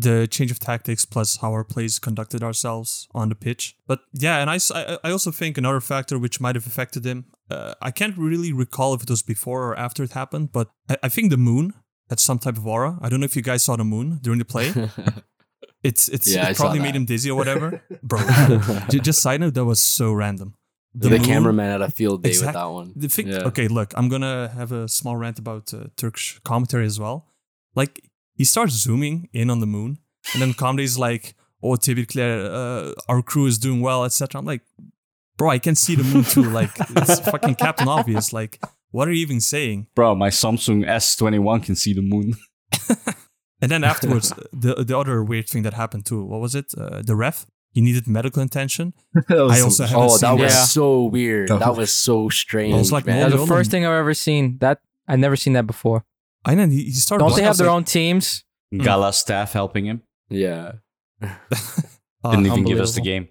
[SPEAKER 7] the change of tactics plus how our plays conducted ourselves on the pitch. But yeah, and I, I also think another factor which might have affected him. Uh, I can't really recall if it was before or after it happened, but I, I think the moon had some type of aura. I don't know if you guys saw the moon during the play. <laughs> It's it's
[SPEAKER 6] Yeah,
[SPEAKER 7] it probably made him dizzy or whatever, <laughs> bro. <laughs> just side note, that was so random.
[SPEAKER 6] the,
[SPEAKER 7] moon-
[SPEAKER 6] cameraman had a field day
[SPEAKER 7] Exact-
[SPEAKER 6] with that one.
[SPEAKER 7] the thing,
[SPEAKER 6] Yeah.
[SPEAKER 7] okay, look, I'm gonna have a small rant about uh, Turkish commentary as well. Like he starts zooming in on the moon, and then comedy's like, "Oh, tebrikler, uh, our crew is doing well," etc. I'm like, bro, I can see the moon too. Like it's <laughs> fucking Captain Obvious. Like, what are you even saying?
[SPEAKER 2] Bro, my Samsung S21 can see the moon. <laughs>
[SPEAKER 7] And then afterwards, <laughs> the the other weird thing that happened too. What was it? Uh, the ref. He needed medical attention. I also haven't
[SPEAKER 6] Oh,
[SPEAKER 7] seen
[SPEAKER 6] that was
[SPEAKER 3] Yeah.
[SPEAKER 6] so weird.
[SPEAKER 5] That
[SPEAKER 6] That
[SPEAKER 5] was-
[SPEAKER 6] was so strange.
[SPEAKER 7] I was like,
[SPEAKER 6] man.
[SPEAKER 7] no,
[SPEAKER 3] That's
[SPEAKER 7] no,
[SPEAKER 3] the first thing I've ever seen. That I've never seen that before.
[SPEAKER 7] And then he, he started.
[SPEAKER 3] Don't they have their
[SPEAKER 7] like,
[SPEAKER 3] own teams?
[SPEAKER 2] Gala staff helping him.
[SPEAKER 6] yeah.
[SPEAKER 7] "Ah,
[SPEAKER 2] Didn't even give us the game.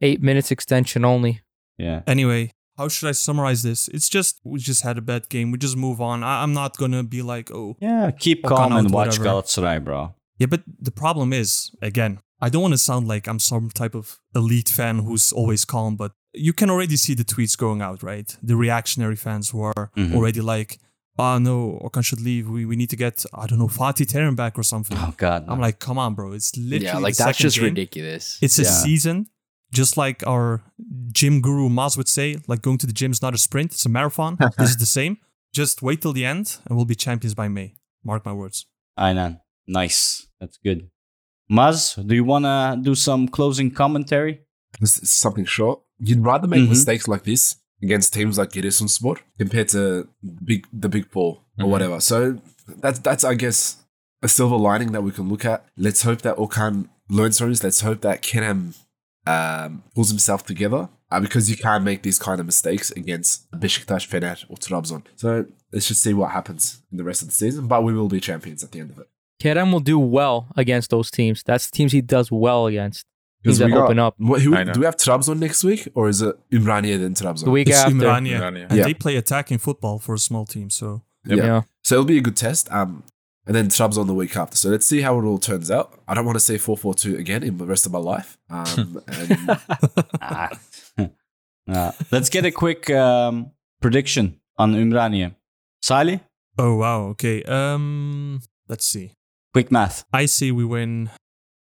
[SPEAKER 3] Eight minutes extension only.
[SPEAKER 2] Yeah.
[SPEAKER 7] Anyway, how should I summarize this? It's just we just had a bad game. We just move on. I, I'm not gonna be like, oh,
[SPEAKER 2] Yeah, keep calm and watch
[SPEAKER 7] whatever.
[SPEAKER 2] Galatasaray, bro.
[SPEAKER 7] yeah. But the problem is, again, I don't want to sound like I'm some type of elite fan who's always calm, but you can already see the tweets going out, right? The reactionary fans who are
[SPEAKER 2] Mhm.
[SPEAKER 7] already like, oh no, Okan should leave. We, we need to get I don't know Fatih Terim back or something.
[SPEAKER 2] Oh God. no.
[SPEAKER 7] I'm like, come on, bro. It's literally
[SPEAKER 6] Yeah, like
[SPEAKER 7] the
[SPEAKER 6] that's just
[SPEAKER 7] game.
[SPEAKER 6] ridiculous.
[SPEAKER 7] It's a season, just like our gym guru Maz would say, like going to the gym is not a sprint, it's a marathon. <laughs> this is the same. Just wait till the end and we'll be champions by May. Mark my words.
[SPEAKER 2] Aynen. Nice. That's good. Maz, do you want to do some closing commentary?
[SPEAKER 5] This is something short. You'd rather make
[SPEAKER 2] Mhm.
[SPEAKER 5] mistakes like this against teams like Giresunspor compared to big the big four or
[SPEAKER 4] Mhm.
[SPEAKER 5] whatever. So that's that's I guess a silver lining that we can look at. Let's hope that Okan learns from this. Let's hope that Kerem um, pulls himself together uh, because you can't make these kind of mistakes against Besiktas, Fener, or Trabzon. So let's just see what happens in the rest of the season. But we will be champions at the end of it.
[SPEAKER 3] Kerem will do well against those teams. That's the teams he does well against. Teams that
[SPEAKER 5] we got-
[SPEAKER 3] open up.
[SPEAKER 5] What, who, do we have Trabzon next week, or is it Umraniye then Trabzon?
[SPEAKER 3] The week
[SPEAKER 7] It's
[SPEAKER 3] after.
[SPEAKER 7] Ümraniye.
[SPEAKER 4] Ümraniye.
[SPEAKER 7] And
[SPEAKER 5] Yeah.
[SPEAKER 7] they play attacking football for a small team. So
[SPEAKER 4] Yep.
[SPEAKER 3] Yeah.
[SPEAKER 5] So it'll be a good test. Um, and then Trabzon the week after. So let's see how it all turns out. I don't want to see 4 4 2 again in the rest of my life. Um, <laughs> and
[SPEAKER 2] Ah. Uh, let's get a quick um, prediction on Umraniye. Salih,
[SPEAKER 7] Oh wow, okay. Um let's see.
[SPEAKER 2] quick math.
[SPEAKER 7] I see we win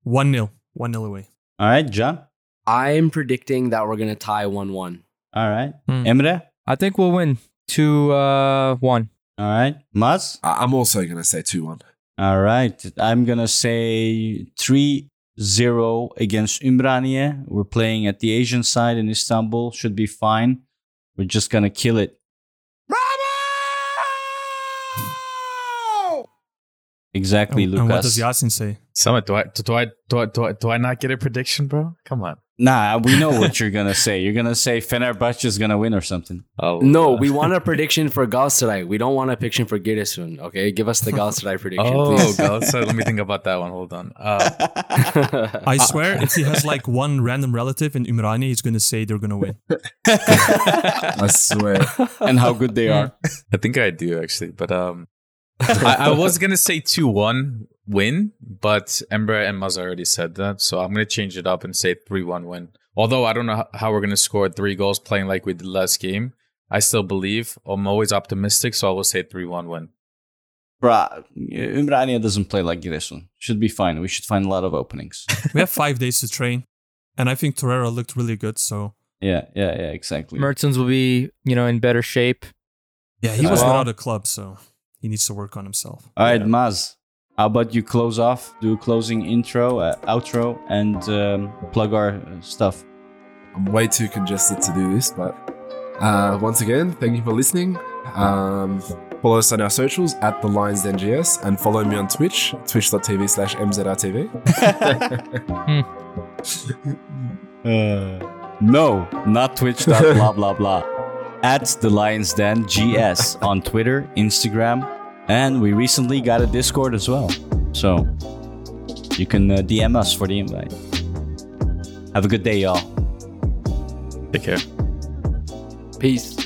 [SPEAKER 7] 1-0. 1-0 away.
[SPEAKER 2] All right, Can.
[SPEAKER 6] I'm predicting that we're gonna tie one one.
[SPEAKER 2] All right.
[SPEAKER 7] Hmm.
[SPEAKER 2] Emre.
[SPEAKER 3] I think we'll win 2 uh, 1.
[SPEAKER 2] All right. Maz.
[SPEAKER 5] I- I'm also going to say 2 1.
[SPEAKER 2] All right. I'm going to say 3 0 against Umraniye. We're playing at the Asian side in Istanbul. Should be fine. We're just going to kill it. Exactly,
[SPEAKER 7] And,
[SPEAKER 2] Lucas.
[SPEAKER 7] and what does Yasin say?
[SPEAKER 4] Samet, do I, do, I, do, I, do, I, do I not get a prediction, bro? Come on.
[SPEAKER 2] Nah, we know what you're gonna say. You're gonna say Fenerbahce is gonna win or something.
[SPEAKER 4] Oh,
[SPEAKER 6] No,
[SPEAKER 4] uh,
[SPEAKER 6] we want a prediction for Galatasaray. We don't want a prediction for Giresun. Okay, give us the Galatasaray prediction,
[SPEAKER 4] Oh,
[SPEAKER 6] please.
[SPEAKER 4] God. So let me think about that one. Hold on. Uh, <laughs>
[SPEAKER 7] I swear, if he has like one random relative in Umrani, he's gonna say they're gonna win. <laughs>
[SPEAKER 5] I swear.
[SPEAKER 2] and how good they are.
[SPEAKER 4] I think I do actually, but um, <laughs> I, I was gonna say two one win, but Emre and Maz already said that, so I'm gonna change it up and say three one win. Although I don't know how we're gonna score three goals playing like we did last game, I still believe. I'm always optimistic, so I will say three one win.
[SPEAKER 2] Bruh, Umraniye doesn't play like Giresun. Should be fine. We should find a lot of openings. <laughs>
[SPEAKER 7] We have five days to train, and I think Torreira looked really good. So
[SPEAKER 2] yeah, yeah, yeah, exactly.
[SPEAKER 3] Mertens will be, you know, in better shape.
[SPEAKER 7] yeah, he was
[SPEAKER 2] Well-
[SPEAKER 7] without a club, so he needs to work on himself.
[SPEAKER 2] All right, Maz. How about you close off, do a closing intro, uh, outro, and um, plug our uh, stuff.
[SPEAKER 5] I'm way too congested to do this, but uh, once again, thank you for listening. Um, follow us on our socials at the Lions Den GS and follow me on Twitch, twitch.tv slash MZRTV. <laughs>
[SPEAKER 2] Uh, no, not Twitch. blah blah blah. <laughs> at the Lions Den GS on Twitter, Instagram, and we recently got a Discord as well. So you can uh, DM us for the invite. Have a good day, y'all.
[SPEAKER 4] Take care.
[SPEAKER 6] Peace.